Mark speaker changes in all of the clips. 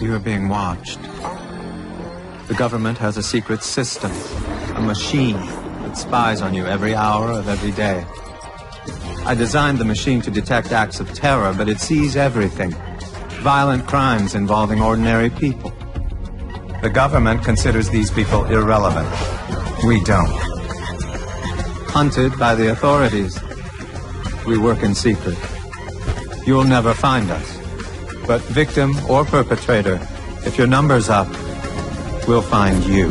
Speaker 1: You are being watched. The government has a secret system, a machine that spies on you every hour of every day. I designed the machine to detect acts of terror, but it sees everything. Violent crimes involving ordinary people. The government considers these people irrelevant. We don't. Hunted by the authorities. We work in secret. You'll never find us. But victim or perpetrator, if your number's up, we'll find you.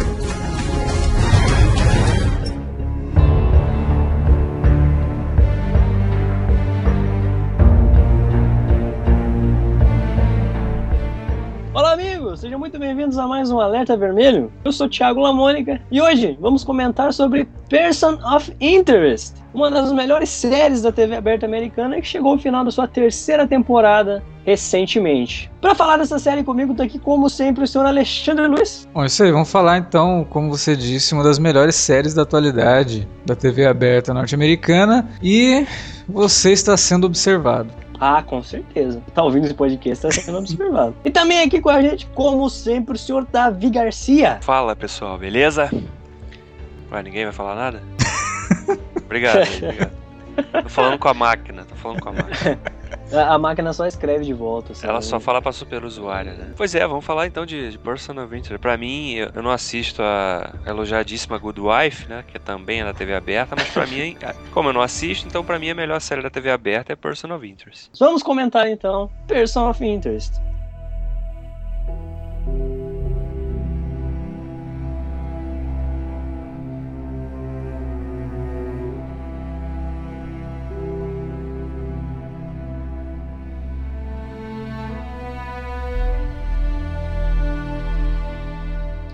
Speaker 2: Olá, amigos! Sejam muito bem-vindos a mais um Alerta Vermelho. Eu sou Thiago Lamônica e hoje vamos comentar sobre Person of Interest, uma das melhores séries da TV aberta americana que chegou ao final da sua terceira temporada recentemente. Para falar dessa série comigo, tá aqui como sempre o senhor Alexandre Luiz.
Speaker 3: Bom, isso aí, vamos falar então, como você disse, uma das melhores séries da atualidade da TV aberta norte-americana e você está sendo observado.
Speaker 2: Ah, com certeza. Tá ouvindo esse podcast, tá sendo observado. E também aqui com a gente, como sempre, o senhor Davi Garcia.
Speaker 4: Fala pessoal, beleza? Ué, ninguém vai falar nada? Obrigado, obrigado. Tô falando com a máquina, tô falando com a máquina.
Speaker 2: A, a máquina só escreve de volta.
Speaker 4: Ela só fala pra super usuária, né? Pois é, vamos falar então de, de Person of Interest. Pra mim, eu, eu não assisto a elogiadíssima Good Wife, né? Que também é da TV aberta, mas pra mim, como eu não assisto, então pra mim a melhor série da TV aberta é Person of Interest.
Speaker 2: Vamos comentar então Person of Interest.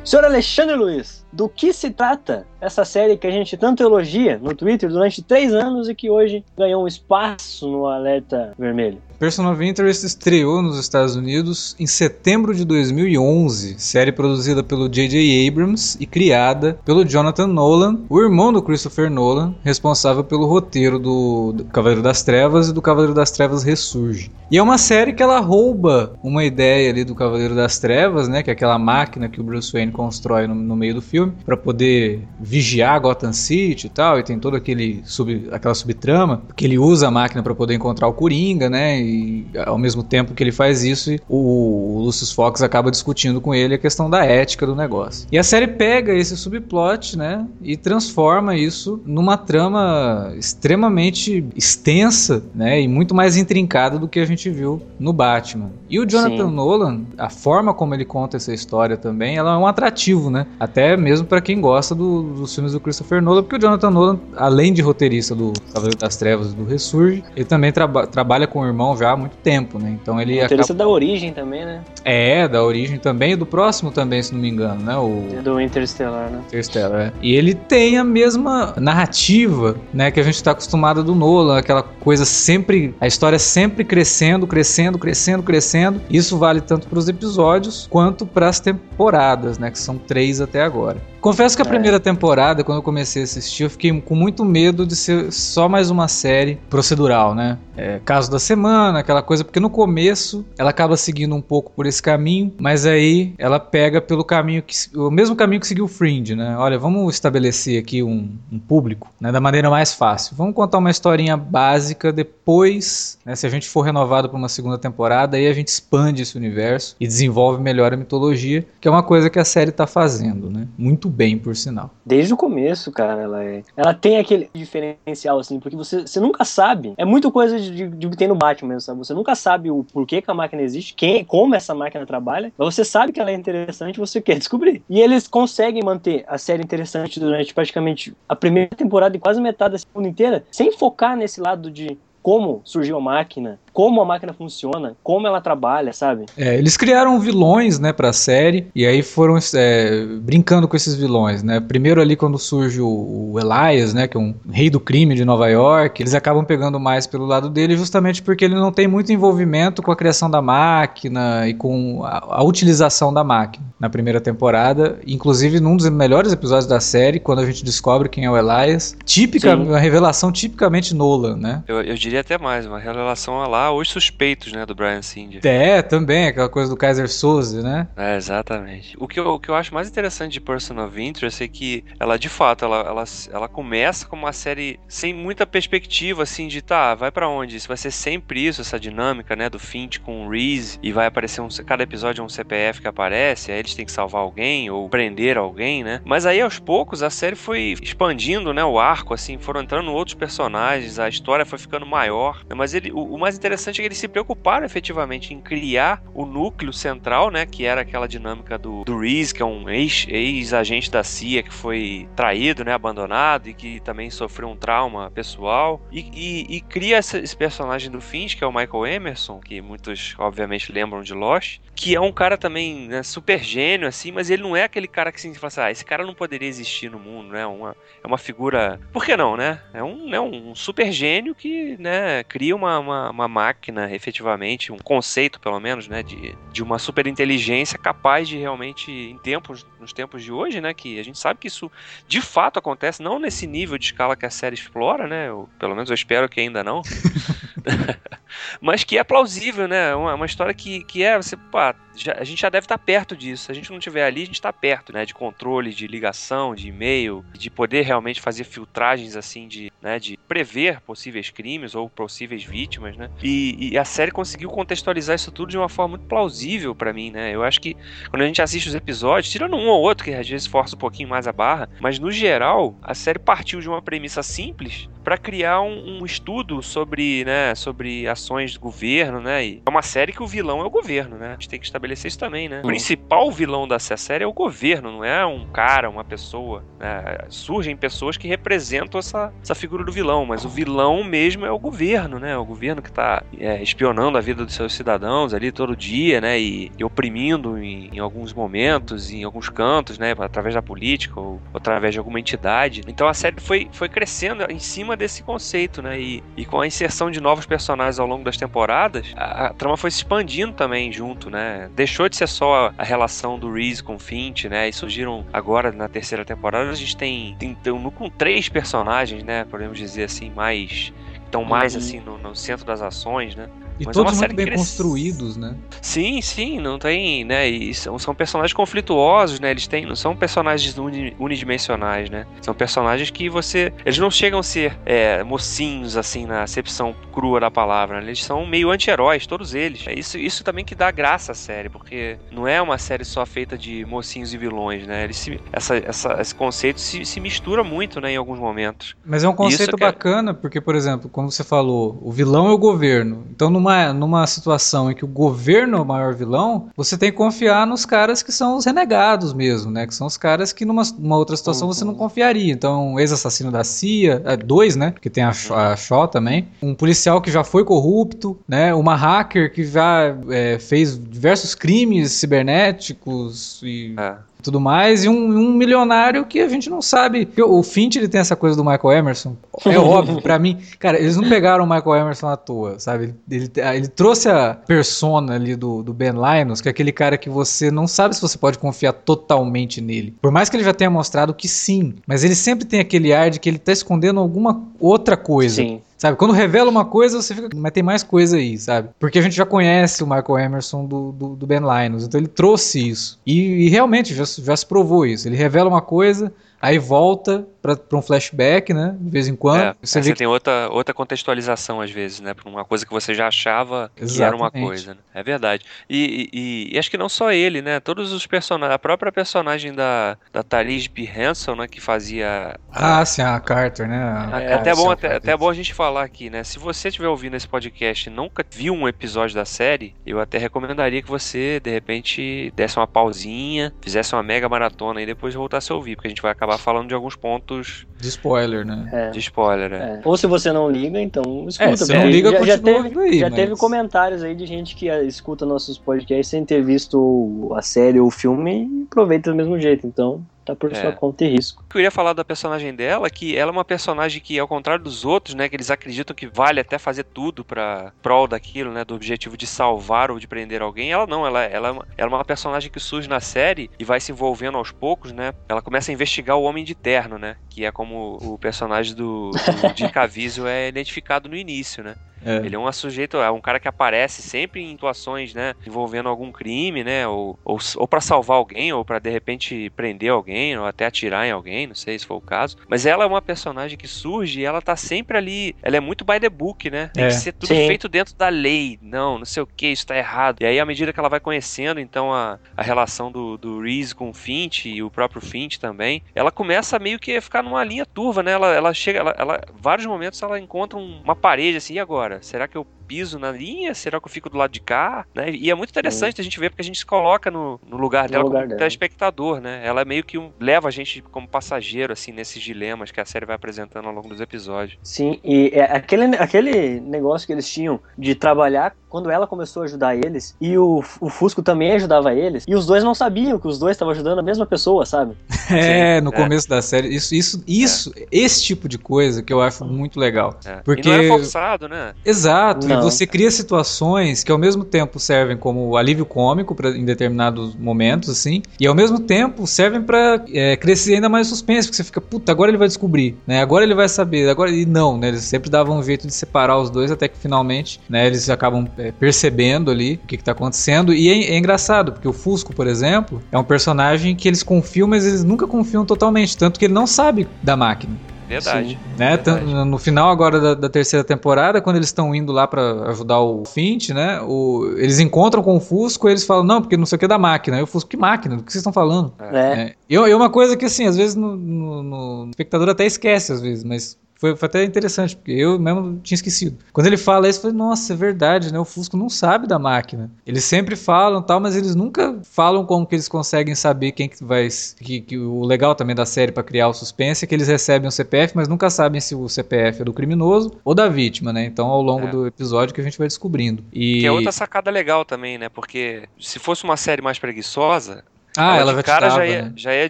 Speaker 2: Senhor Alexandre Luiz, do que se trata essa série que a gente tanto elogia no Twitter durante três anos e que hoje ganhou um espaço no Alerta Vermelho?
Speaker 3: Person of Interest estreou nos Estados Unidos em setembro de 2011, série produzida pelo J.J. Abrams e criada pelo Jonathan Nolan, o irmão do Christopher Nolan, responsável pelo roteiro do, Cavaleiro das Trevas e do Cavaleiro das Trevas Ressurge. E é uma série que ela rouba uma ideia ali do Cavaleiro das Trevas, né, que é aquela máquina que o Bruce Wayne constrói no, no meio do filme para poder vigiar Gotham City e tal, e tem toda aquele sub, aquela subtrama que ele usa a máquina para poder encontrar o Coringa, né? E ao mesmo tempo que ele faz isso, o, o Lucius Fox acaba discutindo com ele a questão da ética do negócio. E a série pega esse subplot, né, e transforma isso numa trama extremamente extensa, né, e muito mais intrincada do que a gente viu no Batman. E o Jonathan
Speaker 2: Sim.
Speaker 3: Nolan, a forma como ele conta essa história também, ela é um atrativo, né? Até mesmo para quem gosta do- dos filmes do Christopher Nolan, porque o Jonathan Nolan, além de roteirista do Cavaleiro das Trevas e do Ressurge, ele também traba- trabalha com o irmão já há muito tempo, né? Então ele acaba...
Speaker 2: Interesse da origem também, né?
Speaker 3: É, da origem também, e do próximo também, se não me engano, né? O
Speaker 2: É Do Interstellar, né?
Speaker 3: Interstellar, é. E ele tem a mesma narrativa, né, que a gente tá acostumado do Nolan, aquela coisa sempre, a história sempre crescendo, crescendo, crescendo, crescendo. Isso vale tanto para os episódios quanto para as temporadas, né, que são três até agora. Confesso que a
Speaker 2: É.
Speaker 3: primeira temporada, quando eu comecei a assistir, eu fiquei com muito medo de ser só mais uma série procedural, né? É, caso da semana, aquela coisa, porque no começo ela acaba seguindo um pouco por esse caminho, mas aí ela pega pelo caminho que o mesmo caminho que seguiu o Fringe, né? Olha, vamos estabelecer aqui um, um público, né, da maneira mais fácil. Vamos contar uma historinha básica, depois, né, se a gente for renovado para uma segunda temporada, aí a gente expande esse universo e desenvolve melhor a mitologia, que é uma coisa que a série tá fazendo, né? Muito bem, por sinal.
Speaker 2: Desde o começo, cara, ela é. Ela tem aquele diferencial, assim, porque você, você nunca sabe. É muito coisa de, de, de que tem no Batman mesmo, sabe? Você nunca sabe o porquê que a máquina existe, quem, como essa máquina trabalha, mas você sabe que ela é interessante você quer descobrir. E eles conseguem manter a série interessante durante praticamente a primeira temporada e quase metade da segunda inteira, sem focar nesse lado de como surgiu a máquina, como a máquina funciona, como ela trabalha, sabe?
Speaker 3: É, eles criaram vilões, né, pra série, e aí foram é, brincando com esses vilões, né? Primeiro ali quando surge o, o Elias, né, que é um rei do crime de Nova York, eles acabam pegando mais pelo lado dele justamente porque ele não tem muito envolvimento com a criação da máquina e com a, a utilização da máquina na primeira temporada, inclusive num dos melhores episódios da série, quando a gente descobre quem é o Elias, típica,
Speaker 2: Sim.
Speaker 3: uma revelação tipicamente Nolan, né?
Speaker 4: Eu, eu diria até mais, uma relação a lá lá Os Suspeitos, né, do Brian Singer.
Speaker 3: É, também, aquela coisa do Kaiser Soze, né?
Speaker 4: É, exatamente. O que, eu, o que eu acho mais interessante de Person of Interest é que ela, de fato, ela, ela, ela começa como uma série sem muita perspectiva, assim, de tá, vai para onde? Isso vai ser sempre isso, essa dinâmica, né, do Finch com o Reese, e vai aparecer um, cada episódio é um CPF que aparece, aí eles têm que salvar alguém ou prender alguém, né? Mas aí aos poucos a série foi expandindo, né, o arco, assim, foram entrando outros personagens, a história foi ficando maior. Né? Mas ele, o, o, mais interessante é que eles se preocuparam efetivamente em criar o núcleo central, né, que era aquela dinâmica do, do Reese, que é um ex-agente ex da CIA que foi traído, né, abandonado e que também sofreu um trauma pessoal. E, e, e cria esse, esse, personagem do Finch, que é o Michael Emerson, que muitos obviamente lembram de Lost, que é um cara também né, super gênio, assim, mas ele não é aquele cara que se fala assim, ah, esse cara não poderia existir no mundo, né? Uma, é uma figura. Por que não, né? É um, né, um super gênio que né, cria uma, uma, uma máquina, efetivamente, um conceito, pelo menos, né, de, de uma super inteligência capaz de realmente, em tempos, nos tempos de hoje, né, que a gente sabe que isso de fato acontece, não nesse nível de escala que a série explora, né? Eu, pelo menos eu espero que ainda não. mas que é plausível, né? Uma, uma história que, que é, você, pá, já, a gente já deve estar perto disso. Se a gente não estiver ali, a gente está perto, né? De controle, de ligação, de e-mail, de poder realmente fazer filtragens assim, de, né, de prever possíveis crimes ou possíveis vítimas, né? E, e a série conseguiu contextualizar isso tudo de uma forma muito plausível para mim, né? Eu acho que quando a gente assiste os episódios, tirando um ou outro que às vezes força um pouquinho mais a barra, mas no geral, a série partiu de uma premissa simples para criar um, um, estudo sobre, né, sobre ações do governo, né? E é uma série que o vilão é o governo, né? A gente tem que estabelecer isso também, né? O principal vilão da série é o governo, não é um cara, uma pessoa. Né? Surgem pessoas que representam essa, essa figura do vilão, mas o vilão mesmo é o governo, né? O governo que está é, espionando a vida dos seus cidadãos ali todo dia, né? E, e oprimindo em, em, alguns momentos, em alguns cantos, né? Através da política ou, ou através de alguma entidade. Então a série foi, foi crescendo em cima desse conceito, né? E, e com a inserção de novos personagens ao longo das temporadas, a, a trama foi se expandindo também junto, né? Deixou de ser só a relação do Reese com o Finch, né? E surgiram agora na terceira temporada, a gente tem, tem, tem com três personagens, né? Podemos dizer assim, mais estão mais uhum. assim no, no, centro das ações, né?
Speaker 3: E Mas é todos é muito bem cres... construídos, né?
Speaker 4: Sim, sim, não tem, né? E são, são personagens conflituosos, né? Eles têm, não são personagens uni, unidimensionais, né? São personagens que você. Eles não chegam a ser é, mocinhos, assim, na acepção crua da palavra. Né? Eles são meio anti-heróis, todos eles. É isso, isso também que dá graça à série, porque não é uma série só feita de mocinhos e vilões, né? Eles se, essa, essa, esse conceito se, se mistura muito, né, em alguns momentos.
Speaker 3: Mas é um conceito é bacana, é... porque, por exemplo, como você falou, o vilão é o governo. Então, numa numa, numa situação em que o governo é o maior vilão, você tem que confiar nos caras que são os renegados mesmo, né? Que são os caras que numa, numa outra situação uhum. você não confiaria. Então, um ex-assassino da CIA, é, dois, né? Porque tem a, a Shaw também. Um policial que já foi corrupto, né? Uma hacker que já é, fez diversos crimes cibernéticos e... É tudo mais, e um, um, milionário que a gente não sabe. O Finch ele tem essa coisa do Michael Emerson. É óbvio, para mim. Cara, eles não pegaram o Michael Emerson à toa, sabe? Ele, ele, ele, trouxe a persona ali do, do Ben Linus, que é aquele cara que você não sabe se você pode confiar totalmente nele. Por mais que ele já tenha mostrado que sim, mas ele sempre tem aquele ar de que ele tá escondendo alguma outra coisa. Sim. Sabe? Quando revela uma coisa, você fica. Mas tem mais coisa aí, sabe? Porque a gente já conhece o Michael Emerson do, do, do Ben Linus. Então ele trouxe isso. E, e realmente já, já se provou isso. Ele revela uma coisa, aí volta para um flashback, né? De vez em quando.
Speaker 4: É, você, você que... tem outra, outra contextualização, às vezes, né? Pra uma coisa que você já achava Exatamente. que era uma coisa. Né? É verdade. E, e, e, acho que não só ele, né? Todos os personagens. A própria personagem da, da Thalys B. Hanson, né? Que fazia.
Speaker 3: Ah, sim, a Carter, né?
Speaker 4: A é, até, bom, até, até bom a gente falar aqui, né? Se você estiver ouvindo esse podcast e nunca viu um episódio da série, eu até recomendaria que você, de repente, desse uma pausinha, fizesse uma mega maratona e depois voltasse a ouvir, porque a gente vai acabar falando de alguns pontos pontos.
Speaker 3: De spoiler, né?
Speaker 4: É. De spoiler, é. é.
Speaker 2: Ou se você não liga, então escuta.
Speaker 3: É, se não liga, já, já teve,
Speaker 2: aí, já mas... teve comentários aí de gente que escuta nossos podcasts sem ter visto a série ou o filme e aproveita do mesmo jeito. Então, tá por sua é. conta e risco.
Speaker 4: Eu queria falar da personagem dela, que ela é uma personagem que, ao contrário dos outros, né, que eles acreditam que vale até fazer tudo para prol daquilo, né, do objetivo de salvar ou de prender alguém, ela não, ela, ela, ela é uma personagem que surge na série e vai se envolvendo aos poucos, né, ela começa a investigar o Homem de Terno, né, que é como o personagem do, do Caviezel é identificado no início, né.
Speaker 3: É.
Speaker 4: Ele é um sujeito, é um cara que aparece sempre em situações, né, envolvendo algum crime, né, ou, ou, ou para salvar alguém, ou para de repente prender alguém, ou até atirar em alguém, não sei se for o caso. Mas ela é uma personagem que surge e ela tá sempre ali, ela é muito by the book, né? Tem
Speaker 3: É.
Speaker 4: que ser tudo
Speaker 2: Sim.
Speaker 4: feito dentro da lei. Não, não sei o que, isso tá errado. E aí, à medida que ela vai conhecendo, então, a, a relação do, do Reese com o Finch e o próprio Finch também, ela começa meio que a ficar numa linha turva, né? Ela, ela chega, ela, ela- vários momentos ela encontra um- uma parede assim, e agora? Será que eu piso na linha? Será que eu fico do lado de cá? Né? E é muito interessante a gente ver porque a gente se coloca no, no lugar
Speaker 2: No
Speaker 4: dela
Speaker 2: lugar
Speaker 4: como
Speaker 2: dela.
Speaker 4: telespectador, né? Ela meio que um- leva a gente como passageiro, assim, nesses dilemas que a série vai apresentando ao longo dos episódios.
Speaker 2: Sim, e é aquele, aquele negócio que eles tinham de trabalhar quando ela começou a ajudar eles e o, o Fusco também ajudava eles, e os dois não sabiam que os dois estavam ajudando a mesma pessoa, sabe?
Speaker 3: É, no
Speaker 4: é.
Speaker 3: começo da série. Isso, isso, isso esse tipo de coisa que eu acho muito legal.
Speaker 4: É.
Speaker 3: Porque-
Speaker 4: E não é forçado, né?
Speaker 3: Exato, e Você cria situações que ao mesmo tempo servem como alívio cômico pra, em determinados momentos, assim, e ao mesmo tempo servem pra é, crescer ainda mais o suspense, porque você fica, puta, agora ele vai descobrir, né? Agora ele vai saber, agora e não, né? Eles sempre davam um jeito de separar os dois até que finalmente, né? Eles acabam é, percebendo ali o que, que tá acontecendo e é, é engraçado porque o Fusco, por exemplo, é um personagem que eles confiam, mas eles nunca confiam totalmente, tanto que ele não sabe da máquina
Speaker 4: Verdade.
Speaker 3: né?
Speaker 4: Verdade.
Speaker 3: No final agora da, da terceira temporada, quando eles estão indo lá pra ajudar o Finch, né? O, eles encontram com o Fusco e eles falam, não, porque não sei o que é da máquina. O Fusco, que máquina? Do que vocês estão falando?
Speaker 2: É.
Speaker 3: É. E é uma coisa que, assim, às vezes no, no- no- o espectador até esquece, às vezes, mas foi, foi até interessante, porque eu mesmo tinha esquecido. Quando ele fala isso, eu falei, nossa, é verdade, né? O Fusco não sabe da máquina. Eles sempre falam tal, mas eles nunca falam como que eles conseguem saber quem que vai. Que, que o legal também da série pra criar o suspense é que eles recebem o CPF, mas nunca sabem se o CPF é do criminoso ou da vítima, né? Então, ao longo
Speaker 4: É.
Speaker 3: do episódio que a gente vai descobrindo. E...
Speaker 4: Que é outra sacada legal também, né? Porque se fosse uma série mais preguiçosa,
Speaker 3: Ah, ela
Speaker 4: de
Speaker 3: te
Speaker 4: cara já, ia,
Speaker 3: né?
Speaker 4: já ia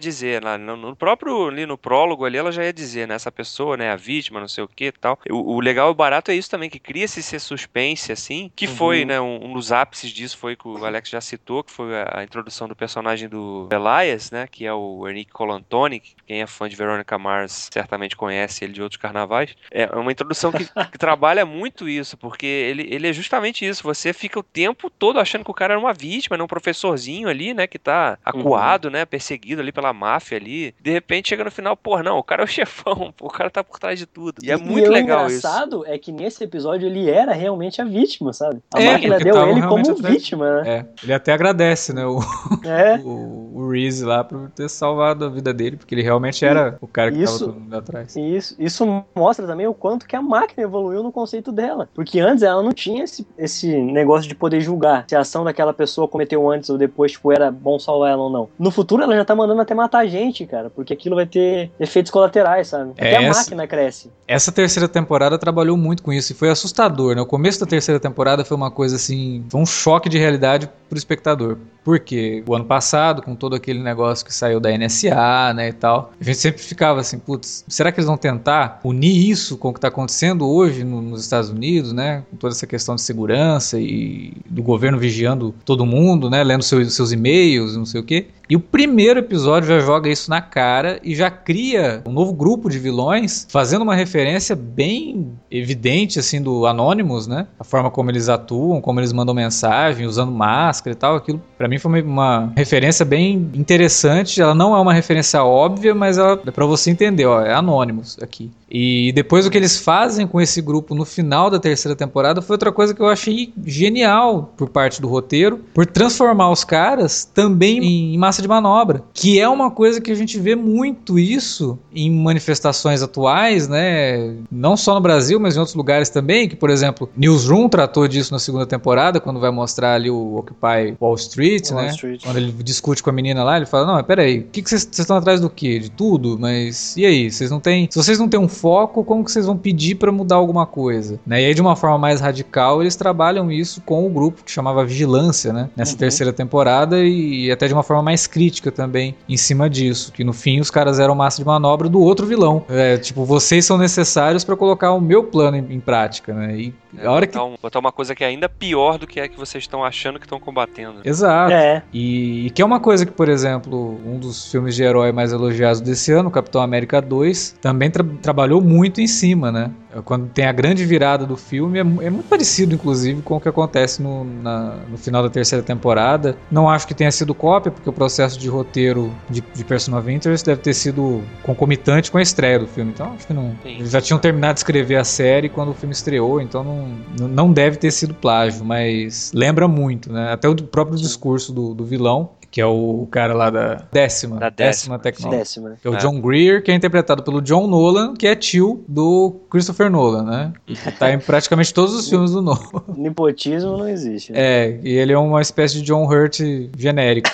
Speaker 4: dizer, lá no, no próprio ali no prólogo ali, ela já ia dizer, né? Essa pessoa, né? A vítima, não sei o que e tal. O, o legal e o barato é isso também, que cria-se esse suspense, assim, que
Speaker 2: Uhum.
Speaker 4: foi, né? Um, um dos ápices disso foi que o Alex já citou, que foi a, a introdução do personagem do Elias, né? Que é o Enrique Colantoni, que quem é fã de Veronica Mars certamente conhece ele de outros carnavais. É uma introdução que, que trabalha muito isso, porque ele, ele é justamente isso. Você fica o tempo todo achando que o cara era uma vítima, né? Um professorzinho ali, né? Que tá acuado, né? Perseguido ali pela máfia ali. De repente chega no final, pô, não, o cara é o chefão, pô, o cara tá por trás de tudo. E é muito
Speaker 2: o
Speaker 4: legal isso.
Speaker 2: engraçado é que nesse episódio ele era realmente a vítima, sabe? A
Speaker 3: É,
Speaker 2: máquina deu ele como
Speaker 3: atrás.
Speaker 2: vítima, né?
Speaker 3: É, ele até agradece, né? O,
Speaker 2: É.
Speaker 3: o, o Reese lá por ter salvado a vida dele, porque ele realmente era o cara que
Speaker 2: Isso-
Speaker 3: tava todo mundo atrás.
Speaker 2: E isso, isso mostra também o quanto que a máquina evoluiu no conceito dela. Porque antes ela não tinha esse, esse negócio de poder julgar se a ação daquela pessoa cometeu antes ou depois, tipo, era bom salvar ela ou não. No futuro ela já tá mandando até matar a gente, cara. Porque aquilo vai ter efeitos colaterais, sabe? Até a
Speaker 3: Essa-
Speaker 2: máquina cresce.
Speaker 3: Essa terceira temporada trabalhou muito com isso e foi assustador, né? O começo da terceira temporada foi uma coisa assim, foi um choque de realidade pro espectador. Porque o ano passado, com todo aquele negócio que saiu da NSA, né, e tal, a gente sempre ficava assim, putz, será que eles vão tentar unir isso com o que tá acontecendo hoje no- nos Estados Unidos, né? Com toda essa questão de segurança e do governo vigiando todo mundo, né? Lendo seus, seus e-mails, não sei o quê. E o primeiro episódio já joga isso na cara e já cria um novo grupo de vilões, fazendo uma referência bem evidente, assim, do Anonymous, né? A forma como eles atuam, como eles mandam mensagem, usando máscara e tal. Aquilo, pra mim, foi uma, referência bem interessante. Ela não é uma referência óbvia, mas ela é pra você entender, ó, é Anonymous aqui. E depois o que eles fazem com esse grupo no final da terceira temporada foi outra coisa que eu achei genial por parte do roteiro, por transformar os caras também em massa de manobra, que é uma coisa que a gente vê muito isso em manifestações atuais, né? Não só no Brasil, mas em outros lugares também, que por exemplo, Newsroom tratou disso na segunda temporada, quando vai mostrar ali o Occupy Wall Street,
Speaker 2: Wall
Speaker 3: né?
Speaker 2: Street.
Speaker 3: Quando ele discute com a menina lá, ele fala: Não, mas peraí, o que que vocês estão atrás do quê? De tudo? Mas e aí? Vocês não têm. Se vocês não têm um foco, como que vocês vão pedir pra mudar alguma coisa? Né? E aí, de uma forma mais radical, eles trabalham isso com o grupo que chamava Vigilância, né? Nessa
Speaker 2: Uhum.
Speaker 3: terceira temporada e até de uma forma mais crítica também em cima disso. Que no fim os caras eram massa de manobra do outro vilão. É, tipo, vocês são necessários pra colocar o meu plano em, em prática, né? E a hora que.
Speaker 4: botar, um- botar uma coisa que é ainda pior do que é que vocês estão achando que estão combatendo.
Speaker 3: Exato.
Speaker 2: É.
Speaker 3: E, e que é uma coisa que, por exemplo, um dos filmes de herói mais elogiados desse ano, Capitão América 2, também tra- trabalhou muito em cima, né? quando tem a grande virada do filme, é, é muito parecido, inclusive, com o que acontece no, na, no final da terceira temporada. Não acho que tenha sido cópia, porque o processo de roteiro de, de Person of Interest deve ter sido concomitante com a estreia do filme. Então, acho que não.
Speaker 4: Sim.
Speaker 3: Eles já tinham terminado de escrever a série quando o filme estreou, então não, não deve ter sido plágio, mas lembra muito, né? Até o próprio discurso do, do vilão, que é o cara lá da décima,
Speaker 4: Da décima.
Speaker 2: Décima. né?
Speaker 3: Que é o
Speaker 4: É.
Speaker 3: John Greer, que é interpretado pelo John Nolan, que é tio do Christopher Nolan, né? Que tá em praticamente todos os filmes do Nolan.
Speaker 2: Nepotismo não existe. né?
Speaker 3: É, e ele é uma espécie de John Hurt genérico.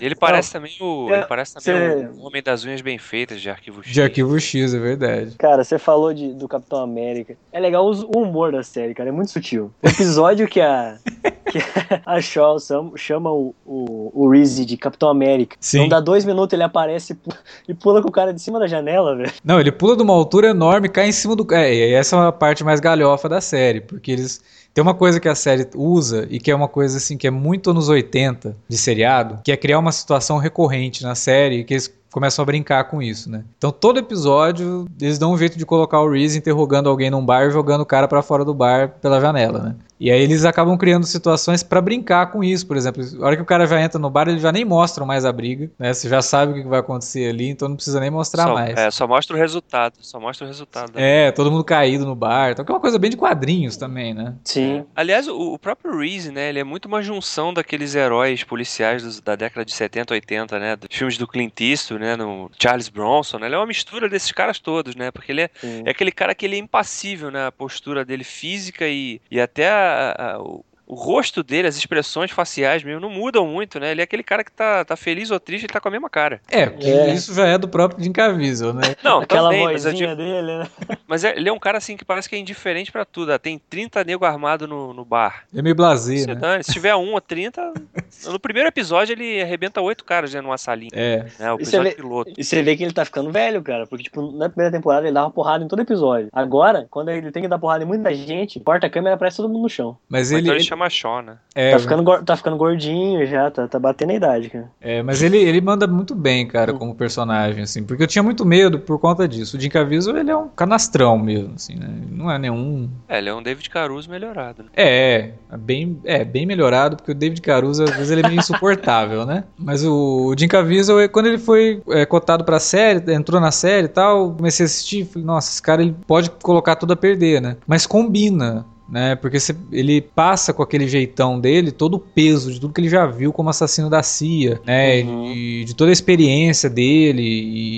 Speaker 4: E ele parece também o.
Speaker 2: É,
Speaker 4: Ele parece também
Speaker 2: cê-
Speaker 4: o homem das unhas bem feitas de arquivo X.
Speaker 3: De arquivo X, é verdade.
Speaker 2: Cara, você falou de, do Capitão América. É legal o humor da série, cara. É muito sutil. O episódio que a, que a Shaw chama o, o, o Reese de Capitão América.
Speaker 3: Sim.
Speaker 2: Não dá dois minutos, ele aparece e pu- e pula com o cara de cima da janela, velho.
Speaker 3: Não, ele pula de uma altura enorme, cai em cima do. É, e essa é uma parte mais galhofa da série, porque eles. Tem uma coisa que a série usa e que é uma coisa assim que é muito anos 80 de seriado, que é criar uma situação recorrente na série que eles começam a brincar com isso, né? Então todo episódio eles dão um jeito de colocar o Reese interrogando alguém num bar e jogando o cara pra fora do bar pela janela, né? E aí eles acabam criando situações pra brincar com isso, por exemplo, a hora que o cara já entra no bar, eles já nem mostram mais a briga, né? Você já sabe o que vai acontecer ali, então não precisa nem mostrar
Speaker 4: só,
Speaker 3: mais.
Speaker 4: É, só mostra o resultado. Só mostra o resultado.
Speaker 3: É, todo mundo caído no bar. Então que é uma coisa bem de quadrinhos também, né?
Speaker 2: Sim.
Speaker 4: Aliás, o, o próprio Reese, né, ele é muito uma junção daqueles heróis policiais dos- da década de 70, 80, né, dos filmes do Clint Eastwood, né, no Charles Bronson, né, ele é uma mistura desses caras todos, né, porque ele é, é aquele cara que ele é impassível, né, a postura dele física e, e até a- a- o, o rosto dele, as expressões faciais mesmo, não mudam muito, né, ele é aquele cara que tá, tá feliz ou triste, ele tá com a mesma cara.
Speaker 3: É, porque
Speaker 2: É.
Speaker 3: isso já é do próprio Jim Caviezel, né?
Speaker 4: Não,
Speaker 2: Aquela
Speaker 4: também, mas, digo-
Speaker 2: dele, né?
Speaker 4: mas é- ele é um cara assim que parece que é indiferente pra tudo, ah, tem 30 nego armado no, no bar.
Speaker 3: É meio blasé,
Speaker 4: Se,
Speaker 3: né?
Speaker 4: dane, se tiver um ou 30, no primeiro episódio ele arrebenta oito caras né, numa salinha.
Speaker 3: É.
Speaker 4: Né, o
Speaker 2: E você vê-
Speaker 4: piloto.
Speaker 2: E você vê que ele tá ficando velho, cara. Porque, tipo, na primeira temporada ele dava porrada em todo episódio. Agora, quando ele tem que dar porrada em muita gente, corta a câmera e aparece todo mundo no chão.
Speaker 3: Mas
Speaker 4: Ou
Speaker 3: ele.
Speaker 4: então ele Shaw, né?
Speaker 3: é,
Speaker 2: Tá ficando, tá ficando gordinho já, tá, tá batendo a idade, cara.
Speaker 3: é, mas ele, ele manda muito bem, cara, como personagem, assim. Porque eu tinha muito medo por conta disso. O Jim Caviezel, ele é um canastrão mesmo, assim, né? Não é nenhum.
Speaker 4: É, ele é um David Caruso melhorado, né?
Speaker 3: É, é bem, é bem melhorado, porque o David Caruso, às vezes, ele é meio insuportável, né? Mas o, o Jim Caviezel, é, quando ele foi é, cotado pra série, entrou na série e tal, comecei a assistir, falei, nossa, esse cara ele pode colocar tudo a perder, né? Mas combina. Né, porque cê- ele passa com aquele jeitão dele todo o peso de tudo que ele já viu como assassino da CIA, né,
Speaker 2: Uhum.
Speaker 3: e de toda a experiência dele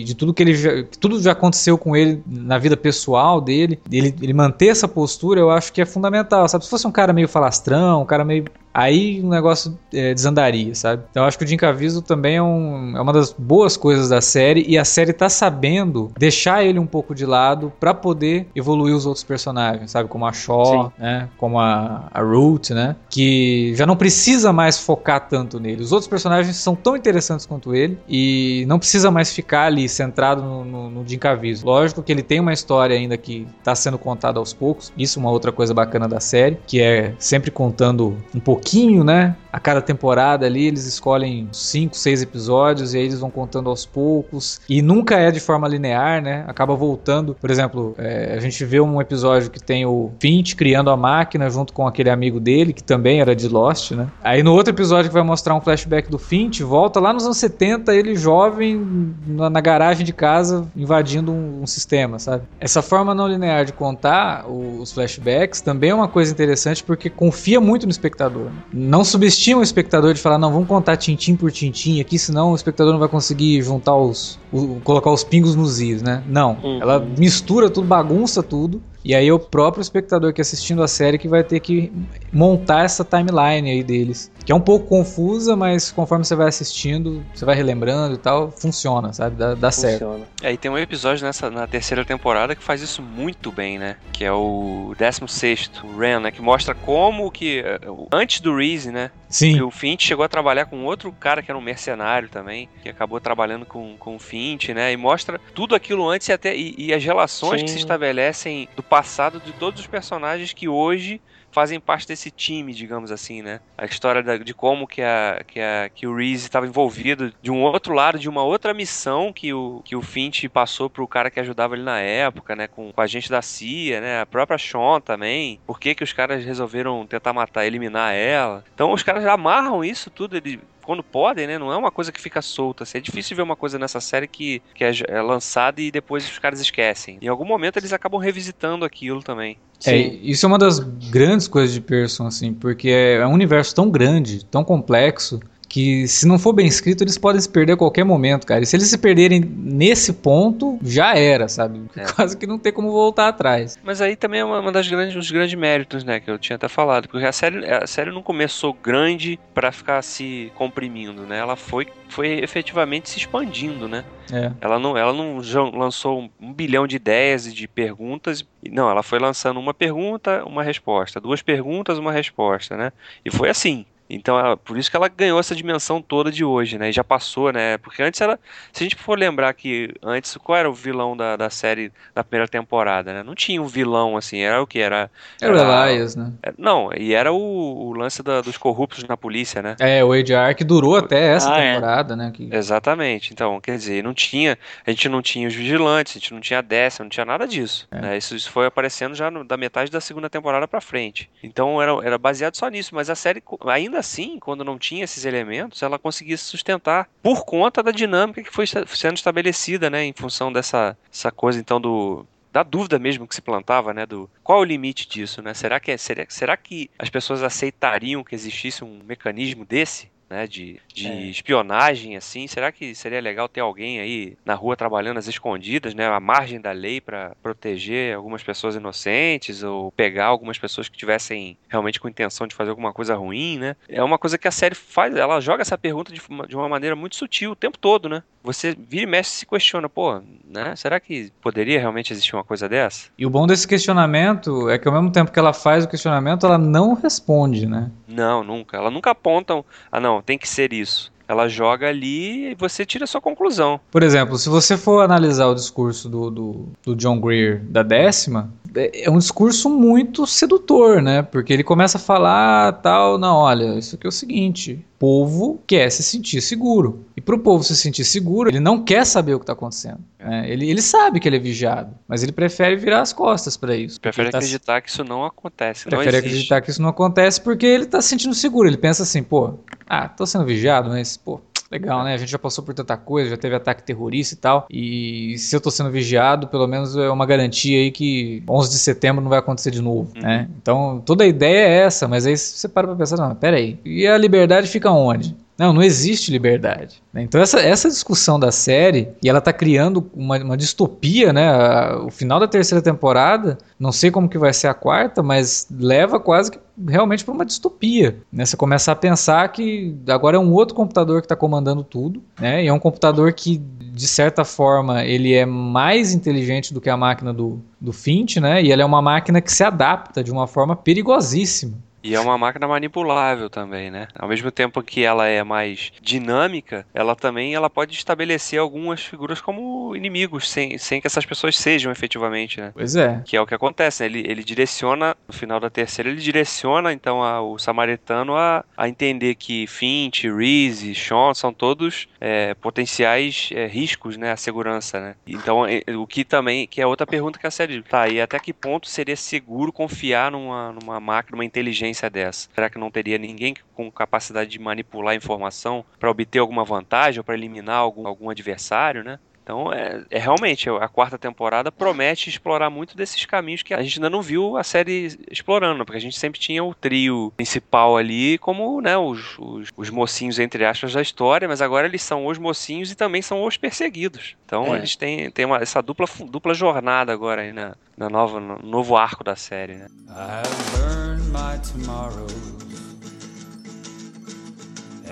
Speaker 3: e de tudo que ele já, que tudo já aconteceu com ele na vida pessoal dele, ele, ele manter essa postura, eu acho que é fundamental, sabe? Se fosse um cara meio falastrão, um cara meio aí o negócio é, desandaria, sabe? Então eu acho que o Jim Caviezel também é, um- é uma das boas coisas da série e a série tá sabendo deixar ele um pouco de lado pra poder evoluir os outros personagens, sabe? Como a Shaw,
Speaker 2: Sim.
Speaker 3: né? Como a, a Root, né? Que já não precisa mais focar tanto nele. Os outros personagens são tão interessantes quanto ele e não precisa mais ficar ali centrado no, no, no Jim Caviezel. Lógico que ele tem uma história ainda que tá sendo contada aos poucos. Isso é uma outra coisa bacana da série, que é sempre contando um pouquinho, né? A cada temporada ali eles escolhem cinco, seis episódios e aí eles vão contando aos poucos. E nunca é de forma linear, né? Acaba voltando. Por exemplo, é, a gente vê um episódio que tem o Finch criando a máquina junto com aquele amigo dele, que também era de Lost, né? Aí no outro episódio que vai mostrar um flashback do Finch, volta lá nos anos 70, ele jovem na, na garagem de casa invadindo um, um sistema, sabe? Essa forma não linear de contar os flashbacks também é uma coisa interessante porque confia muito no espectador. Não subestima o espectador de falar, não, vamos contar tintim por tintim aqui, senão o espectador não vai conseguir juntar os. O- colocar os pingos nos is, né? Não.
Speaker 2: Uhum.
Speaker 3: Ela mistura tudo, bagunça tudo. E aí é o próprio espectador que assistindo a série que vai ter que montar essa timeline aí deles. Que é um pouco confusa, mas conforme você vai assistindo, você vai relembrando e tal, funciona, sabe? Dá, dá certo.
Speaker 2: Funciona.
Speaker 4: É, e tem um episódio nessa, na terceira temporada que faz isso muito bem, né? Que é o 16 o Ren, né? Que mostra como que. eh, o- Antes do Reese, né? Que
Speaker 3: Sim.
Speaker 4: o Finch chegou a trabalhar com outro cara que era um mercenário também, que acabou trabalhando com, com o Finch, né? E mostra tudo aquilo antes e até e, e as relações que
Speaker 2: Sim.
Speaker 4: se estabelecem do passado de todos os personagens que hoje fazem parte desse time, digamos assim, né? A história da, de como que, a, que, a, que o Reese estava envolvido de um outro lado, de uma outra missão que o, que o Finch passou pro cara que ajudava ele na época, né? Com, com a gente da CIA, né? A própria Sean também. Por que que os caras resolveram tentar matar, eliminar ela? Então os caras amarram isso tudo, ele quando podem, né? Não é uma coisa que fica solta. Assim, é difícil ver uma coisa nessa série que, que é, é lançada e depois os caras esquecem. Em algum momento eles acabam revisitando aquilo também.
Speaker 3: É, isso é uma das grandes coisas de Pearson, assim, porque é um universo tão grande, tão complexo, que se não for bem escrito, eles podem se perder a qualquer momento, cara. E se eles se perderem nesse ponto, já era, sabe? É. Quase que não tem como voltar atrás.
Speaker 4: Mas aí também é uma, das grandes, dos grandes méritos, né, que eu tinha até falado, porque a série, a série não começou grande para ficar se comprimindo, né? Ela foi foi efetivamente se expandindo, né? É. Ela não, ela não lançou um, um bilhão de ideias e de perguntas, não, ela foi lançando uma pergunta, uma resposta, duas perguntas, uma resposta, né? E foi assim. Então, ela, por isso que ela ganhou essa dimensão toda de hoje, né? E já passou, né? Porque antes ela. Se a gente for lembrar que antes, qual era o vilão da, da série da primeira temporada, né? Não tinha um vilão assim, era o que? Era.
Speaker 3: Era, era o Elias, né?
Speaker 4: É, não, e era o, o lance da, dos corruptos na polícia, né?
Speaker 3: É, o AJR que durou até essa ah, temporada, é. né? Que...
Speaker 4: Exatamente. Então, quer dizer, não tinha. A gente não tinha os vigilantes, a gente não tinha a décima, não tinha nada disso. É. Né? Isso, isso foi aparecendo já no, da metade da segunda temporada pra frente. Então era, era baseado só nisso, mas a série ainda assim, quando não tinha esses elementos, ela conseguia se sustentar por conta da dinâmica que foi sendo estabelecida, né, em função dessa essa coisa então do da dúvida mesmo que se plantava, né, do qual é o limite disso, né? Será que é, será, será que as pessoas aceitariam que existisse um mecanismo desse? Né, de, de é. espionagem, assim. Será que seria legal ter alguém aí na rua trabalhando às escondidas, né, à margem da lei para proteger algumas pessoas inocentes ou pegar algumas pessoas que tivessem realmente com intenção de fazer alguma coisa ruim, né? É uma coisa que a série faz, ela joga essa pergunta de, de uma maneira muito sutil o tempo todo, né? Você vira e mexe e se questiona, pô, né? Será que poderia realmente existir uma coisa dessa?
Speaker 3: E o bom desse questionamento é que ao mesmo tempo que ela faz o questionamento, ela não responde, né?
Speaker 4: Não, nunca. Ela nunca aponta, ah não, tem que ser isso. Ela joga ali e você tira a sua conclusão.
Speaker 3: Por exemplo, se você for analisar o discurso do, do, do John Greer da décima, é, é um discurso muito sedutor, né? Porque ele começa a falar tal, não, olha, isso aqui é o seguinte, o povo quer se sentir seguro. E para o povo se sentir seguro, ele não quer saber o que está acontecendo. Né? Ele, ele sabe que ele é vigiado, mas ele prefere virar as costas para isso.
Speaker 4: Prefere tá acreditar que isso não acontece.
Speaker 3: Prefere
Speaker 4: não
Speaker 3: acreditar que isso não acontece porque ele está se sentindo seguro. Ele pensa assim, pô, ah, tô sendo vigiado, mas, pô, legal, né? A gente já passou por tanta coisa, já teve ataque terrorista e tal. E se eu tô sendo vigiado, pelo menos é uma garantia aí que 11 de setembro não vai acontecer de novo, uhum. né? Então, toda a ideia é essa, mas aí você para pra pensar, não, pera aí. E a liberdade fica onde? Não, não existe liberdade. Né? Então essa, essa discussão da série, e ela está criando uma, uma distopia, né? O final da terceira temporada, não sei como que vai ser a quarta, mas leva quase que realmente para uma distopia. Né? Você começa a pensar que agora é um outro computador que está comandando tudo, né? E é um computador que de certa forma, ele é mais inteligente do que a máquina do, do Finch, né? E ele é uma máquina que se adapta de uma forma perigosíssima.
Speaker 4: E é uma máquina manipulável também, né? Ao mesmo tempo que ela é mais dinâmica, ela também ela pode estabelecer algumas figuras como inimigos, sem, sem que essas pessoas sejam efetivamente, né?
Speaker 3: Pois é.
Speaker 4: Que é o que acontece, né? Ele, ele direciona, no final da terceira, ele direciona então a, o samaritano a, a entender que Finch, Reese, Sean são todos é, potenciais é, riscos, né? A segurança, né? Então, é, o que também, que é outra pergunta que a série, tá, e até que ponto seria seguro confiar numa, numa máquina, numa inteligência dessa? Será que não teria ninguém com capacidade de manipular a informação para obter alguma vantagem ou para eliminar algum, algum adversário, né? Então, é, é, realmente, a quarta temporada promete explorar muito desses caminhos que a gente ainda não viu a série explorando, porque a gente sempre tinha o trio principal ali como né, os, os, os mocinhos, entre aspas, da história, mas agora eles são os mocinhos e também são os perseguidos. Então, é. eles têm, têm uma, essa dupla, dupla jornada agora aí na, na nova, no novo arco da série. Né?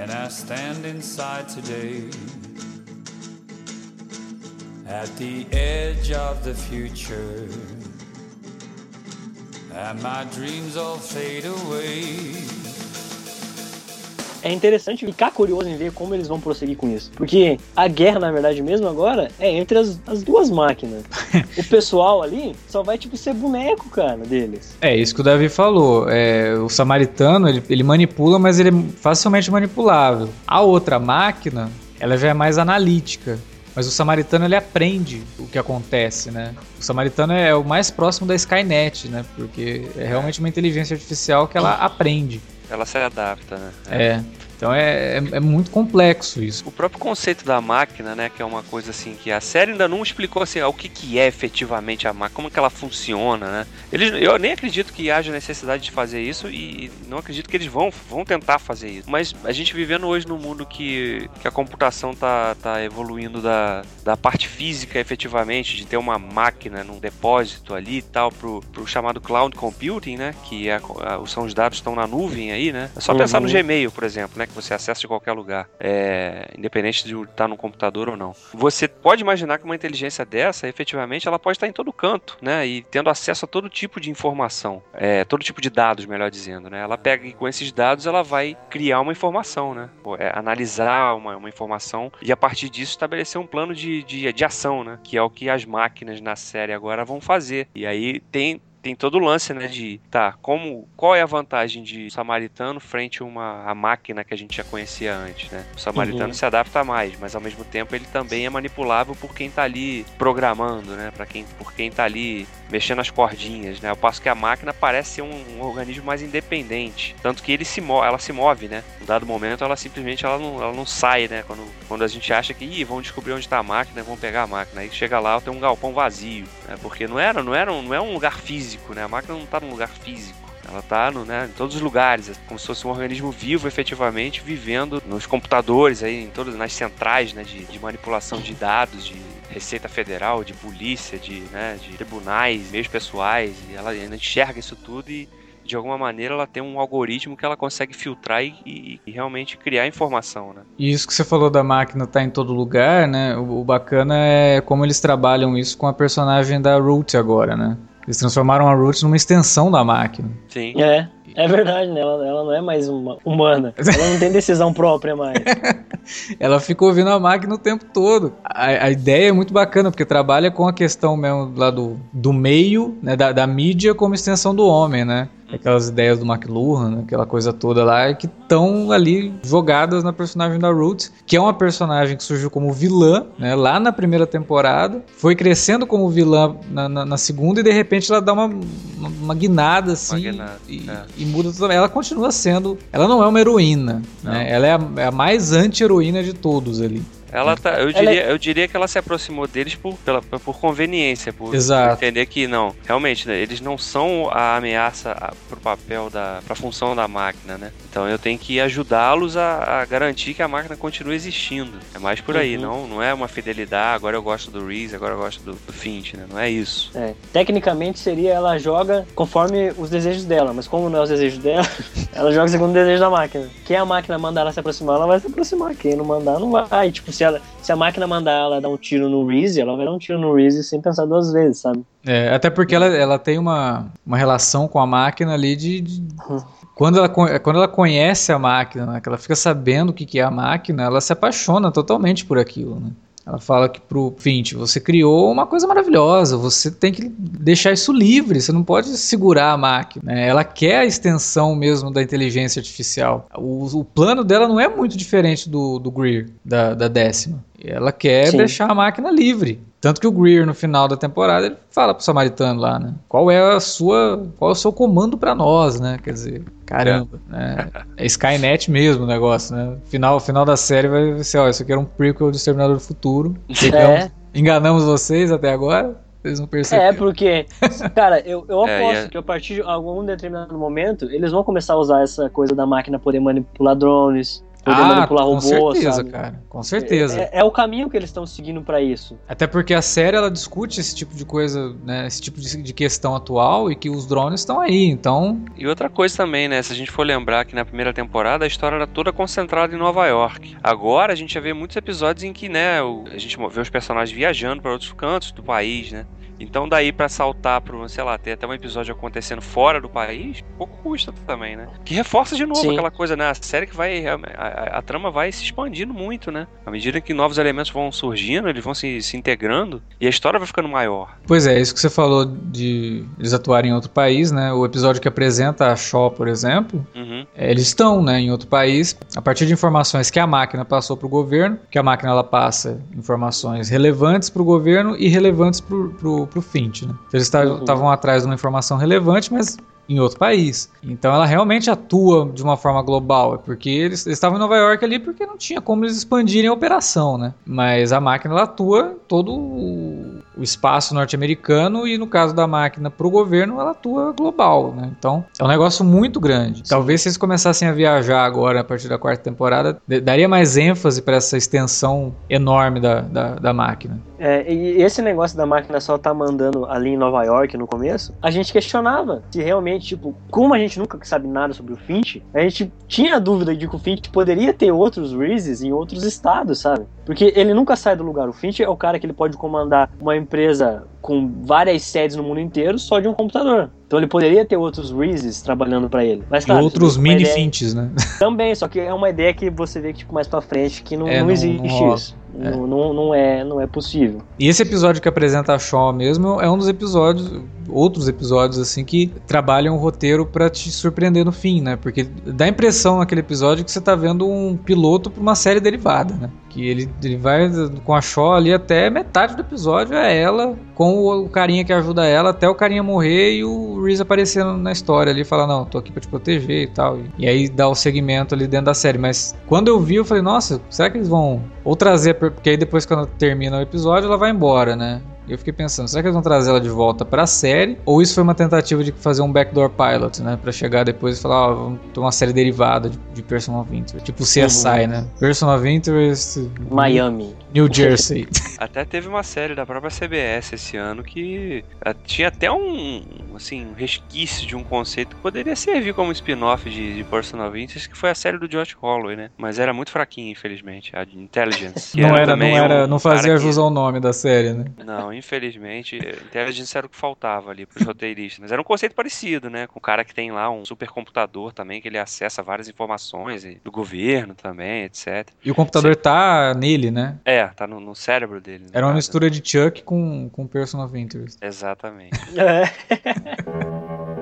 Speaker 4: And I stand inside today at the edge of the future, and my dreams all fade away.
Speaker 2: é interessante ficar curioso em ver como eles vão prosseguir com isso. Porque a guerra, na verdade, mesmo agora, é entre as, as duas máquinas. o pessoal ali só vai, tipo, ser boneco, cara, deles.
Speaker 3: É, isso que o Davi falou. É, o samaritano, ele, ele manipula, mas ele é facilmente manipulável. A outra máquina, ela já é mais analítica. Mas o samaritano ele aprende o que acontece, né? O samaritano é o mais próximo da Skynet, né? Porque é realmente uma inteligência artificial que ela aprende.
Speaker 4: Ela se adapta, né?
Speaker 3: É. Então é, é, é, muito complexo isso.
Speaker 4: O próprio conceito da máquina, né, que é uma coisa assim que a série ainda não explicou assim, o que, que é efetivamente a máquina, como que ela funciona, né? Eles, eu nem acredito que haja necessidade de fazer isso e não acredito que eles vão, vão tentar fazer isso. Mas a gente vivendo hoje num mundo que, que a computação tá, tá evoluindo da, da parte física efetivamente, de ter uma máquina num depósito ali e tal, pro, pro chamado cloud computing, né, que é, são os dados estão na nuvem aí, né? É só uhum. pensar no Gmail, por exemplo, né? Que você acessa de qualquer lugar, é, independente de estar no computador ou não. Você pode imaginar que uma inteligência dessa, efetivamente, ela pode estar em todo canto, né? E tendo acesso a todo tipo de informação, é, todo tipo de dados, melhor dizendo, né? Ela pega e com esses dados ela vai criar uma informação, né? É, analisar uma, uma, informação e a partir disso estabelecer um plano de, de, de ação, né? Que é o que as máquinas na série agora vão fazer. E aí tem tem todo o lance, né, de tá, como qual é a vantagem de samaritano frente a uma a máquina que a gente já conhecia antes, né? O samaritano uhum. se adapta mais, mas ao mesmo tempo ele também é manipulável por quem tá ali programando, né, para quem por quem tá ali mexendo as cordinhas, né? Ao passo que a máquina parece ser um, um organismo mais independente, tanto que ele se move, ela se move, né? Em dado momento ela simplesmente ela não, ela não sai, né? Quando, quando a gente acha que Ih, vão descobrir onde está a máquina, vão pegar a máquina, aí chega lá tem um galpão vazio, né? Porque não era, não era, um, não é um lugar físico, né? A máquina não está num lugar físico. Ela está né, em todos os lugares, é como se fosse um organismo vivo, efetivamente, vivendo nos computadores, aí, em todas nas centrais né, de, de manipulação de dados, de Receita Federal, de polícia, de, né, de tribunais, meios pessoais, e ela enxerga isso tudo e de alguma maneira ela tem um algoritmo que ela consegue filtrar e, e, e realmente criar informação, né?
Speaker 3: E isso que você falou da máquina estar tá em todo lugar, né? O, o, bacana é como eles trabalham isso com a personagem da Root agora, né? Eles transformaram a Root numa extensão da máquina.
Speaker 2: Sim. É. É verdade, né? Ela, ela não é mais uma humana. Ela não tem decisão própria mais.
Speaker 3: ela fica ouvindo a máquina o tempo todo. A, a, ideia é muito bacana, porque trabalha com a questão mesmo lá do, do meio, né? Da, da mídia como extensão do homem, né? Aquelas ideias do McLuhan, aquela coisa toda lá, que estão ali jogadas na personagem da Roots, que é uma personagem que surgiu como vilã, né, lá na primeira temporada, foi crescendo como vilã na, na, na segunda e de repente ela dá uma, uma, uma guinada assim uma guinada, e, é. e, muda tudo. Ela continua sendo, ela não é uma heroína, né, ela é a, é a mais anti-heroína de todos ali.
Speaker 4: Ela tá, eu diria, é... eu diria que ela se aproximou deles por, pela, por conveniência, por, por entender que não, realmente, né, eles não são a ameaça pro papel da, pra função da máquina, né? Então eu tenho que ajudá-los a, a, garantir que a máquina continue existindo. É mais por aí, uhum. não, não é uma fidelidade, agora eu gosto do Reese, agora eu gosto do, do Finch, né? Não é isso.
Speaker 2: É, tecnicamente seria ela joga conforme os desejos dela, mas como não é os desejos dela, ela joga segundo o desejo da máquina. Quem a máquina mandar ela se aproximar, ela vai se aproximar. Quem não mandar, não vai. Tipo, se, ela, se a máquina mandar ela dar um tiro no Reese, ela vai dar um tiro no Reese sem pensar duas vezes, sabe?
Speaker 3: É, até porque ela, ela tem uma, uma relação com a máquina ali de. de... Quando, ela, quando ela conhece a máquina, né, que ela fica sabendo o que, que é a máquina, ela se apaixona totalmente por aquilo. Né? Ela fala que pro Finch, você criou uma coisa maravilhosa, você tem que deixar isso livre, você não pode segurar a máquina. Né? Ela quer a extensão mesmo da inteligência artificial. O, o plano dela não é muito diferente do, do Greer, da, da décima. Ela quer Sim. deixar a máquina livre. Tanto que o Greer, no final da temporada, ele fala pro Samaritano lá, né? Qual é a sua. Qual é o seu comando para nós, né? Quer dizer, caramba, né? É Skynet mesmo o negócio, né? Final, final da série vai ser, ó, isso aqui era um prequel do Exterminador do Futuro. É. Enganamos vocês até agora. Vocês não perceberam.
Speaker 2: É, porque, cara, eu, eu é, aposto é, é... que a partir de algum determinado momento, eles vão começar a usar essa coisa da máquina poder manipular drones, poder ah, manipular robôs,
Speaker 3: com certeza,
Speaker 2: sabe?
Speaker 3: cara. Com certeza.
Speaker 2: É, é, o caminho que eles estão seguindo para isso.
Speaker 3: Até porque a série ela discute esse tipo de coisa, né? Esse tipo de, de questão atual e que os drones estão aí, então.
Speaker 4: E outra coisa também, né? Se a gente for lembrar que na primeira temporada a história era toda concentrada em Nova York. Agora a gente já vê muitos episódios em que, né, a gente vê os personagens viajando para outros cantos do país, né? Então daí pra saltar pro, sei lá, ter até um episódio acontecendo fora do país, pouco custa também, né? Que reforça de novo
Speaker 2: Sim.
Speaker 4: aquela coisa, né? A série que vai. A, a- a trama vai se expandindo muito, né? À medida que novos elementos vão surgindo, eles vão se, se integrando e a história vai ficando maior.
Speaker 3: Pois é, isso que você falou de eles atuarem em outro país, né? O episódio que apresenta a Shaw, por exemplo,
Speaker 4: Uhum.
Speaker 3: é, eles estão né, em outro país a partir de informações que a máquina passou para o governo, que a máquina ela passa informações relevantes para o governo e relevantes para o Finch. Né? Então, eles estavam
Speaker 2: Uhum.
Speaker 3: atrás de uma informação relevante, mas em outro país. Então ela realmente atua de uma forma global, é porque eles, eles estavam em Nova York ali porque não tinha como eles expandirem a operação, né? Mas a máquina ela atua todo o, o espaço norte-americano e no caso da máquina para o governo ela atua global, né? Então é um negócio muito grande. Talvez se eles começassem a viajar agora a partir da quarta temporada, daria mais ênfase para essa extensão enorme da, da, da máquina.
Speaker 2: É, e esse negócio da máquina só tá mandando ali em Nova York no começo, a gente questionava se realmente, tipo, como a gente nunca sabe nada sobre o Finch, a gente tinha a dúvida de que o Finch poderia ter outros Reeses em outros estados, sabe? Porque ele nunca sai do lugar. O Finch é o cara que ele pode comandar uma empresa com várias sedes no mundo inteiro só de um computador. Então ele poderia ter outros Reeses trabalhando pra ele. Mas
Speaker 3: E
Speaker 2: claro,
Speaker 3: outros
Speaker 2: isso é uma
Speaker 3: mini
Speaker 2: ideia-
Speaker 3: Finches, né?
Speaker 2: Também, só que é uma ideia que você vê que tipo, mais pra frente que não,
Speaker 3: É,
Speaker 2: não
Speaker 3: não-
Speaker 2: existe
Speaker 3: não rola.
Speaker 2: Isso. Não, não, não é, não é possível.
Speaker 3: E esse episódio que apresenta a Shaw mesmo é um dos episódios, outros episódios assim que trabalham o roteiro pra te surpreender no fim, né? Porque dá a impressão naquele episódio que você tá vendo um piloto pra uma série derivada, né? Que ele, ele vai com a Shaw ali até metade do episódio é ela com o, o carinha que ajuda ela até o carinha morrer e o Reese aparecendo na história ali e falar não, tô aqui pra te proteger e tal. E, e aí dá o segmento ali dentro da série. Mas quando eu vi eu falei, nossa, será que eles vão ou trazer porque aí depois quando termina o episódio ela vai embora, né? E eu fiquei pensando, será que eles vão trazer ela de volta pra série? Ou isso foi uma tentativa de fazer um backdoor pilot, né? Pra chegar depois e falar, ó, vamos ter uma série derivada de, de Person of Interest. Tipo CSI, né? Person of Interest.
Speaker 2: Miami.
Speaker 3: New Jersey.
Speaker 4: Até teve uma série da própria CBS esse ano que ah, tinha até um, assim, um resquício de um conceito que poderia servir como spin-off de, de Person of Interest, que foi a série do Josh Holloway, né? Mas era muito fraquinho, infelizmente, a de Intelligence.
Speaker 3: não era, não
Speaker 4: também
Speaker 3: era,
Speaker 4: um
Speaker 3: não fazia
Speaker 4: que-
Speaker 3: jus ao nome da série, né?
Speaker 4: Não, infelizmente, Intelligence era o que faltava ali pros roteiristas. Mas era um conceito parecido, né? Com o cara que tem lá um supercomputador também, que ele acessa várias informações e- do governo também, etc.
Speaker 3: E o computador tá nele, né?
Speaker 4: É, tá no, no cérebro dele. no
Speaker 3: Era uma
Speaker 4: caso.
Speaker 3: mistura de Chuck com, com Person of Interest.
Speaker 4: Exatamente.
Speaker 2: É.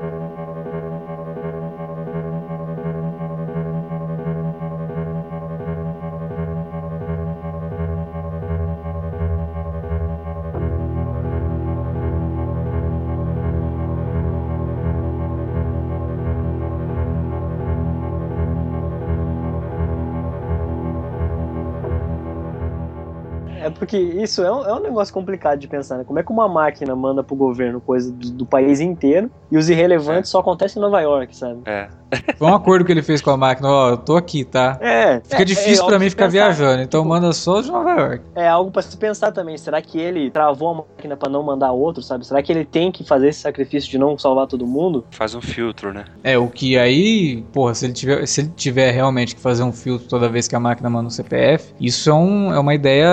Speaker 2: porque isso é um, é um negócio complicado de pensar, né? Como é que uma máquina manda pro governo coisa do, do país inteiro e os irrelevantes só acontecem em Nova York, sabe?
Speaker 4: É.
Speaker 3: Foi um acordo que ele fez com a máquina, ó, eu tô aqui, tá?
Speaker 2: É.
Speaker 3: Fica
Speaker 2: é,
Speaker 3: difícil
Speaker 2: é
Speaker 3: pra
Speaker 2: algo
Speaker 3: mim ficar
Speaker 2: pensar.
Speaker 3: viajando, então
Speaker 2: Tipo,
Speaker 3: manda só de Nova York.
Speaker 2: É algo pra se pensar também. Será que ele travou a máquina pra não mandar outro, sabe? Será que ele tem que fazer esse sacrifício de não salvar todo mundo?
Speaker 4: Faz um filtro, né?
Speaker 3: É, o que aí, porra, se ele tiver, se ele tiver realmente que fazer um filtro toda vez que a máquina manda um CPF, isso é, um, é uma ideia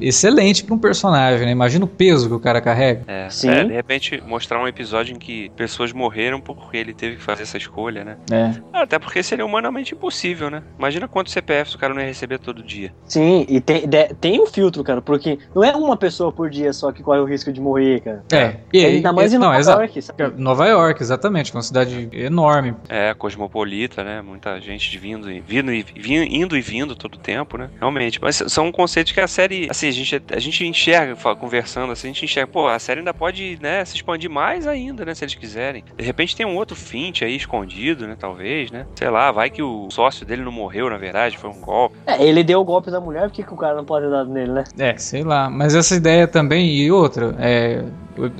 Speaker 3: excelente pra um personagem, né? Imagina o peso que o cara carrega.
Speaker 4: É.
Speaker 2: Sim.
Speaker 4: É, de repente mostrar um episódio em que pessoas morreram porque ele teve que fazer essa escolha, né?
Speaker 3: É.
Speaker 4: Ah, Até porque seria humanamente impossível, né? Imagina quantos CPFs o cara não ia receber todo dia.
Speaker 2: Sim, e tem, de- tem um filtro, cara, porque não é uma pessoa por dia só que corre o risco de morrer, cara.
Speaker 3: É, e aí,
Speaker 2: Ainda mais em
Speaker 3: não,
Speaker 2: Nova
Speaker 3: exato.
Speaker 2: York, sabe?
Speaker 3: Nova York, exatamente, que é uma cidade enorme.
Speaker 4: É, cosmopolita, né? Muita gente vindo e vindo e vin- indo e vindo todo tempo, né? Realmente. Mas são conceitos que a série, assim, a gente, a gente enxerga, conversando assim, a gente enxerga, pô, a série ainda pode, né, se expandir mais ainda, né, se eles quiserem. De repente tem um outro Fint aí escondido, né, talvez, né? Sei lá, vai que o sócio dele não morreu, na verdade, foi um golpe.
Speaker 2: É, ele deu o golpe da mulher, por que, que o cara não pode dado nele, né?
Speaker 3: É, sei lá. Mas essa ideia também, e outra, é,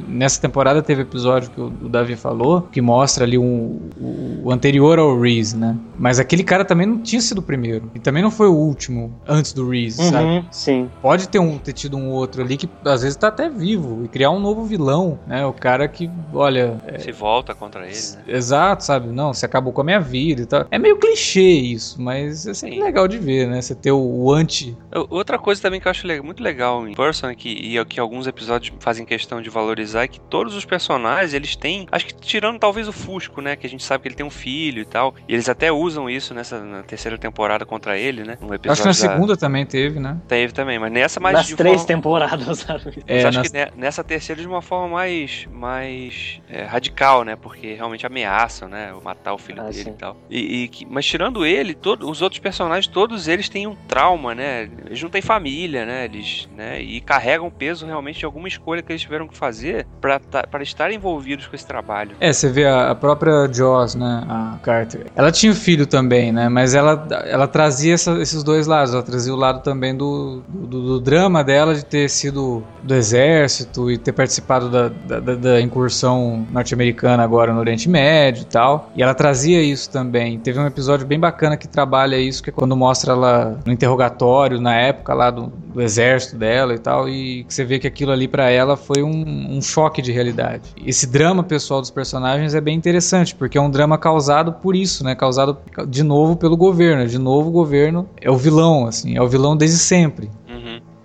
Speaker 3: nessa temporada teve episódio que o, o Davi falou, que mostra ali um, o, o anterior ao Reese, né? Mas aquele cara também não tinha sido o primeiro. E também não foi o último antes do Reese, sabe?
Speaker 2: Uhum, sim.
Speaker 3: Pode ter, um, ter tido um outro ali que às vezes tá até vivo e criar um novo vilão, né? O cara que, olha. é,
Speaker 4: Se volta contra ele, né?
Speaker 3: Exato, sabe? Não, você acabou acabou com a minha vida e tal. É meio clichê isso, mas é sempre
Speaker 4: Sim.
Speaker 3: legal de ver, né? Você ter o, o anti.
Speaker 4: Outra coisa também que eu acho muito legal em Person que, e é que alguns episódios fazem questão de valorizar é que todos os personagens, eles têm, acho que tirando talvez o Fusco, né, que a gente sabe que ele tem um filho e tal, e eles até usam isso nessa na terceira temporada contra ele, né, no episódio
Speaker 3: Acho que na
Speaker 4: da-
Speaker 3: segunda também teve, né?
Speaker 4: teve também, mas nessa mais
Speaker 2: Nas
Speaker 4: de
Speaker 2: três
Speaker 4: forma...
Speaker 2: temporadas, sabe?
Speaker 4: Mas
Speaker 3: É,
Speaker 4: acho
Speaker 3: nas-
Speaker 4: que ne- nessa terceira de uma forma mais, mais é, radical, né? Porque realmente ameaçam, né? Matar o filho
Speaker 2: Ah,
Speaker 4: dele
Speaker 2: sim.
Speaker 4: e tal. E, e que- mas tirando ele, todo, os outros personagens, todos eles têm um trauma, né? Eles não têm família, né? Eles, né? E carregam peso realmente de alguma escolha que eles tiveram que fazer para estar envolvidos com esse trabalho.
Speaker 3: É, você vê a, a própria Joss, né, a Carter. Ela tinha filho também, né, mas ela, ela trazia essa- esses dois lados. Ela trazia o lado também do, do, do drama dela de ter sido do exército e ter participado da, da, da- da incursão norte-americana agora no Oriente Médio e tal. E ela trazia isso também. Teve um episódio bem bacana que trabalha isso, que é quando mostra ela no interrogatório, na época lá do, do exército dela e tal, e que você vê que aquilo ali pra ela foi um, um choque de realidade. Esse drama pessoal dos personagens é bem interessante, porque é um drama causado por isso, né? Causado de novo pelo governo. De novo o governo é o vilão, assim, é o vilão desde sempre.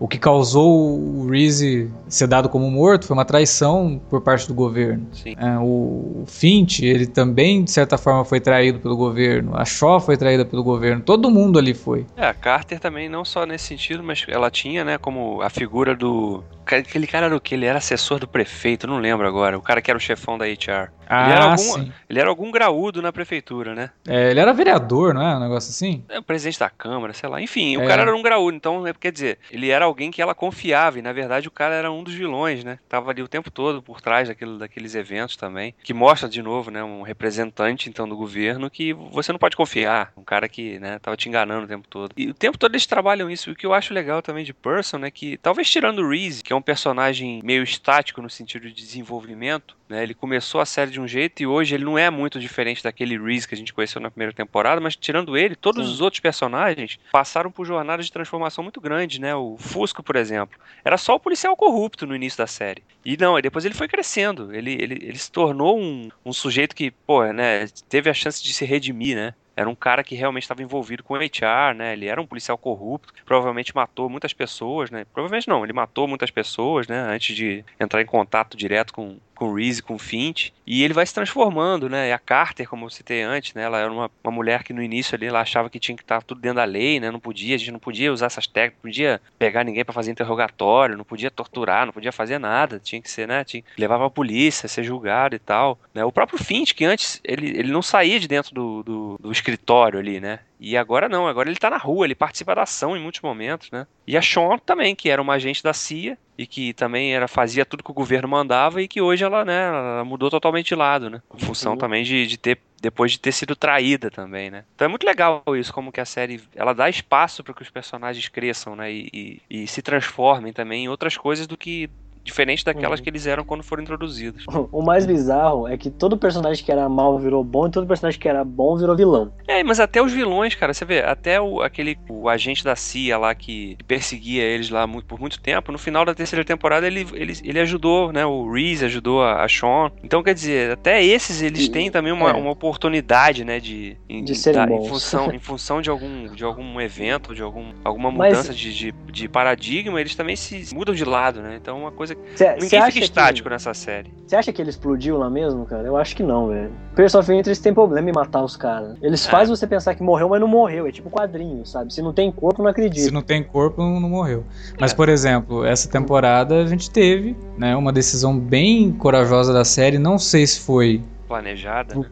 Speaker 3: O que causou o Reese ser dado como morto foi uma traição por parte do governo. É, o, o Finch, ele também, de certa forma, foi traído pelo governo. A Shaw foi traída pelo governo. Todo mundo ali foi.
Speaker 4: É, a Carter também, não só nesse sentido, mas ela tinha, né, como a figura do. Aquele cara era o que? Ele era assessor do prefeito, não lembro agora. O cara que era o chefão da HR. Ele era
Speaker 3: Ah,
Speaker 4: algum-
Speaker 3: sim.
Speaker 4: Ele era algum graúdo na prefeitura, né?
Speaker 3: É, ele era vereador, não é? Um negócio assim?
Speaker 4: É, o presidente da Câmara, sei lá. Enfim, o
Speaker 3: É.
Speaker 4: cara era um graúdo, então, é, quer dizer, ele era alguém que ela confiava, e na verdade o cara era um dos vilões, né? Tava ali o tempo todo por trás daquilo, daqueles eventos também. Que mostra, de novo, né, um representante, então, do governo que você não pode confiar. Um cara que, né, tava te enganando o tempo todo. E o tempo todo eles trabalham isso. O que eu acho legal também de Person é que, talvez tirando o Reese, que é um personagem meio estático no sentido de desenvolvimento, né? Ele começou a série de um jeito e hoje ele não é muito diferente daquele Reese que a gente conheceu na primeira temporada, mas tirando ele, todos
Speaker 2: Sim.
Speaker 4: os outros personagens passaram por jornadas de transformação muito grandes, né? O Fusco, por exemplo, era só o policial corrupto no início da série. E não, e depois ele foi crescendo. Ele, ele, ele se tornou um, um sujeito que, pô, né, teve a chance de se redimir, né? Era um cara que realmente estava envolvido com o HR, né? Ele era um policial corrupto, provavelmente matou muitas pessoas, né? Provavelmente não, ele matou muitas pessoas, né? Antes de entrar em contato direto com, com Reese, com o Finch. E ele vai se transformando, né? E a Carter, como eu citei antes, né? Ela era uma, uma mulher que no início ali ela achava que tinha que estar tudo dentro da lei, né? Não podia, a gente não podia usar essas técnicas, não podia pegar ninguém para fazer interrogatório, não podia torturar, não podia fazer nada. Tinha que ser, né? Tinha levar pra polícia, ser julgado e tal. Né? O próprio Finch, que antes ele, ele não saía de dentro do, do, do escritório ali, né? E agora não, agora ele tá na rua, ele participa da ação em muitos momentos, né? E a Sean também, que era uma agente da CIA e que também era fazia tudo que o governo mandava e que hoje ela, né, ela mudou totalmente de lado, né? Em função
Speaker 2: Uhum.
Speaker 4: também de, de ter depois de ter sido traída também, né? Então é muito legal isso, como que a série ela dá espaço para que os personagens cresçam, né? E, e, e se transformem também em outras coisas do que diferente daquelas
Speaker 2: Uhum.
Speaker 4: que eles eram quando foram introduzidos.
Speaker 2: O mais bizarro é que todo personagem que era mal virou bom e todo personagem que era bom virou vilão.
Speaker 4: É, mas até os vilões, cara, você vê, até o, aquele o agente da CIA lá que perseguia eles lá muito, por muito tempo, no final da terceira temporada ele, ele, ele ajudou, né? O Reese ajudou a, a Sean. Então, quer dizer, até esses eles têm também uma,
Speaker 2: É.
Speaker 4: uma oportunidade, né? De, em,
Speaker 2: De serem
Speaker 4: em
Speaker 2: bons.
Speaker 4: função, em função de algum, de algum evento, de algum, alguma
Speaker 2: Mas-
Speaker 4: mudança de, de, de paradigma, eles também se mudam de lado, né? Então, uma coisa.
Speaker 2: Cê-
Speaker 4: Ninguém
Speaker 2: cê acha
Speaker 4: fica estático
Speaker 2: que,
Speaker 4: nessa série.
Speaker 2: Você acha que ele explodiu lá mesmo, cara? Eu acho que não, velho. Person of Interest tem problema em matar os caras. Eles
Speaker 4: É.
Speaker 2: fazem você pensar que morreu, mas não morreu. É tipo quadrinho, sabe? Se não tem corpo, não acredito.
Speaker 3: Se não tem corpo, não, não morreu. Mas,
Speaker 4: É.
Speaker 3: por exemplo, essa temporada a gente teve né, uma decisão bem corajosa da série. Não sei se foi.
Speaker 4: Planejada. né?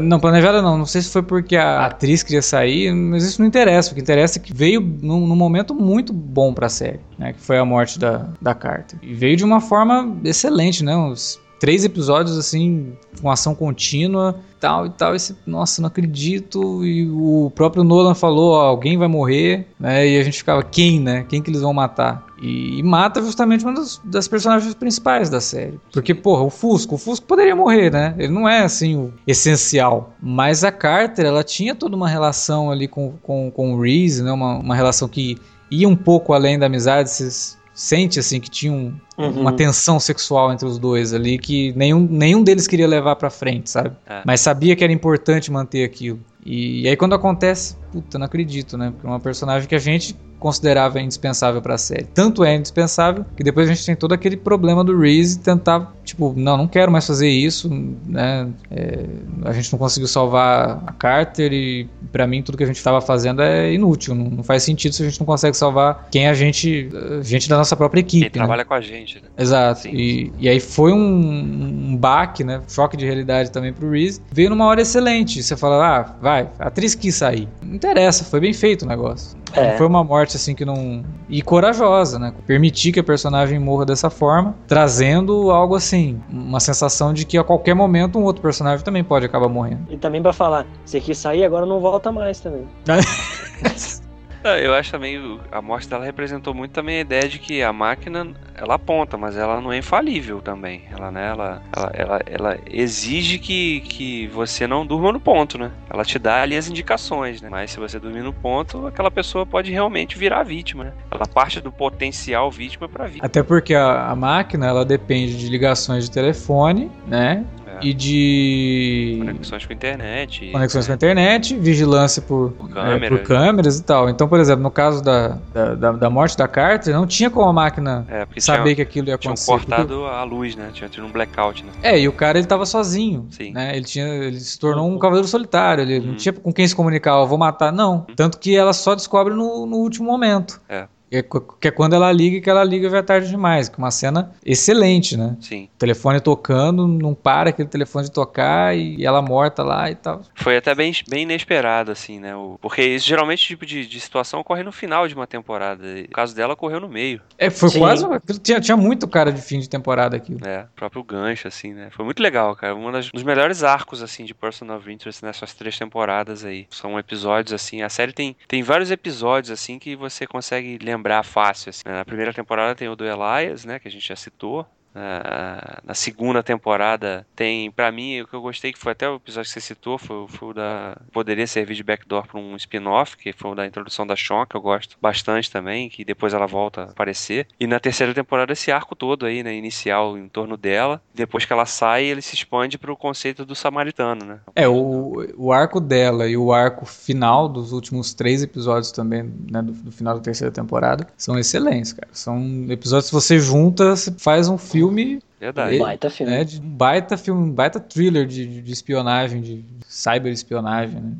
Speaker 3: Não, planejada não. Não sei se foi porque a atriz queria sair, mas isso não interessa. O que interessa é que veio num, num momento muito bom pra série, né? Que foi a morte da, da Carter. E veio de uma forma excelente, né? Uns três episódios, assim, com ação contínua, tal e tal. E nossa, não acredito. E o próprio Nolan falou, ó, alguém vai morrer, né? E a gente ficava, quem, né? Quem que eles vão matar? E, e mata justamente uma das, das personagens principais da série. Porque, porra, o Fusco, o Fusco poderia morrer, né? Ele não é, assim, o essencial. Mas a Carter, ela tinha toda uma relação ali com, com, com o Reese, né? Uma, uma relação que ia um pouco além da amizade. Vocês sente assim que tinha um,
Speaker 2: Uhum.
Speaker 3: uma tensão sexual entre os dois ali que nenhum, nenhum deles queria levar pra frente, sabe?
Speaker 4: É.
Speaker 3: Mas sabia que era importante manter aquilo. E, aí quando acontece, puta, não acredito, né? Porque é uma personagem que a gente considerava indispensável pra série. Tanto é indispensável que depois a gente tem todo aquele problema do Reese tentar, tipo, não, não quero mais fazer isso, né? É, a gente não conseguiu salvar a Carter e pra mim tudo que a gente tava fazendo é inútil, não, não faz sentido se a gente não consegue salvar quem a gente, a gente da nossa própria
Speaker 4: Quem
Speaker 3: equipe, né?
Speaker 4: trabalha com a gente, né?
Speaker 3: Exato. E, e aí foi um, um baque, né? Choque de realidade também pro Reese. Veio numa hora excelente. Você fala, ah, vai, a atriz quis sair. Não interessa, foi bem feito o negócio.
Speaker 2: É.
Speaker 3: Não foi uma morte assim que não. E corajosa, né? Permitir que a personagem morra dessa forma, trazendo algo assim, uma sensação de que a qualquer momento um outro personagem também pode acabar morrendo.
Speaker 2: E também pra falar, você quis sair, agora não volta mais também.
Speaker 4: Eu acho também a morte dela representou muito também a ideia de que a máquina ela aponta, mas ela não é infalível também. Ela, né, ela, ela, ela, ela exige que, que você não durma no ponto, né? Ela te dá ali as indicações, né? Mas se você dormir no ponto, aquela pessoa pode realmente virar vítima, né? Ela parte do potencial vítima para vítima.
Speaker 3: Até porque a, a máquina ela depende de ligações de telefone, né?
Speaker 4: É.
Speaker 3: E de
Speaker 4: Conexões com a internet.
Speaker 3: conexões com a internet, vigilância por,
Speaker 4: Por
Speaker 3: é,
Speaker 4: câmeras.
Speaker 3: por câmeras e tal. Então, por exemplo, no caso da, da, da- morte da Carter, não tinha como a máquina
Speaker 4: É, porque
Speaker 3: saber
Speaker 4: tinha,
Speaker 3: que aquilo ia
Speaker 4: tinham
Speaker 3: acontecer. porque-
Speaker 4: cortado a luz, né? Tinha tido um blackout, né?
Speaker 3: É, e o cara ele tava sozinho.
Speaker 4: Sim.
Speaker 3: Né? Ele, tinha, ele se tornou um cavaleiro solitário. Ele não
Speaker 4: Uhum.
Speaker 3: tinha com quem se comunicar, ó, vou matar. Não. Tanto que ela só descobre no, no último momento.
Speaker 4: É.
Speaker 3: É qu- Que é quando ela liga e que ela liga já é tarde demais. Que é uma cena excelente, né?
Speaker 4: Sim.
Speaker 3: O telefone tocando, não para aquele telefone de tocar e ela morta lá e tal.
Speaker 4: Foi até bem, bem inesperado, assim, né? O- porque isso geralmente tipo de, de situação ocorre no final de uma temporada. E o caso dela ocorreu no meio,
Speaker 3: É, foi
Speaker 2: Sim.
Speaker 3: quase. Tinha, tinha muito cara de fim de temporada aquilo.
Speaker 4: né? O próprio gancho, assim, né? Foi muito legal, cara. Um dos melhores arcos, assim, de Person of Interest nessas três temporadas aí. São episódios, assim. A série tem, tem vários episódios, assim, que você consegue lembrar fácil, assim. Na primeira temporada tem o do Elias, né? Que a gente já citou. Na, na segunda temporada tem, pra mim, o que eu gostei, que foi até o episódio que você citou, foi, foi o da. Poderia servir de backdoor pra um spin-off, que foi o da introdução da Sean, que eu gosto bastante também, que depois ela volta a aparecer. E na terceira temporada, esse arco todo aí, né? Inicial em torno dela. Depois que ela sai, ele se expande pro conceito do samaritano, né?
Speaker 3: É, o, o arco dela e o arco final dos últimos três episódios também, né, do, do final da terceira temporada, são excelentes, cara. São episódios que você junta, você faz um filme,
Speaker 4: Verdade.
Speaker 2: Baita filme.
Speaker 3: né, de um baita filme, um baita thriller de, de- de espionagem, de cyberespionagem, né.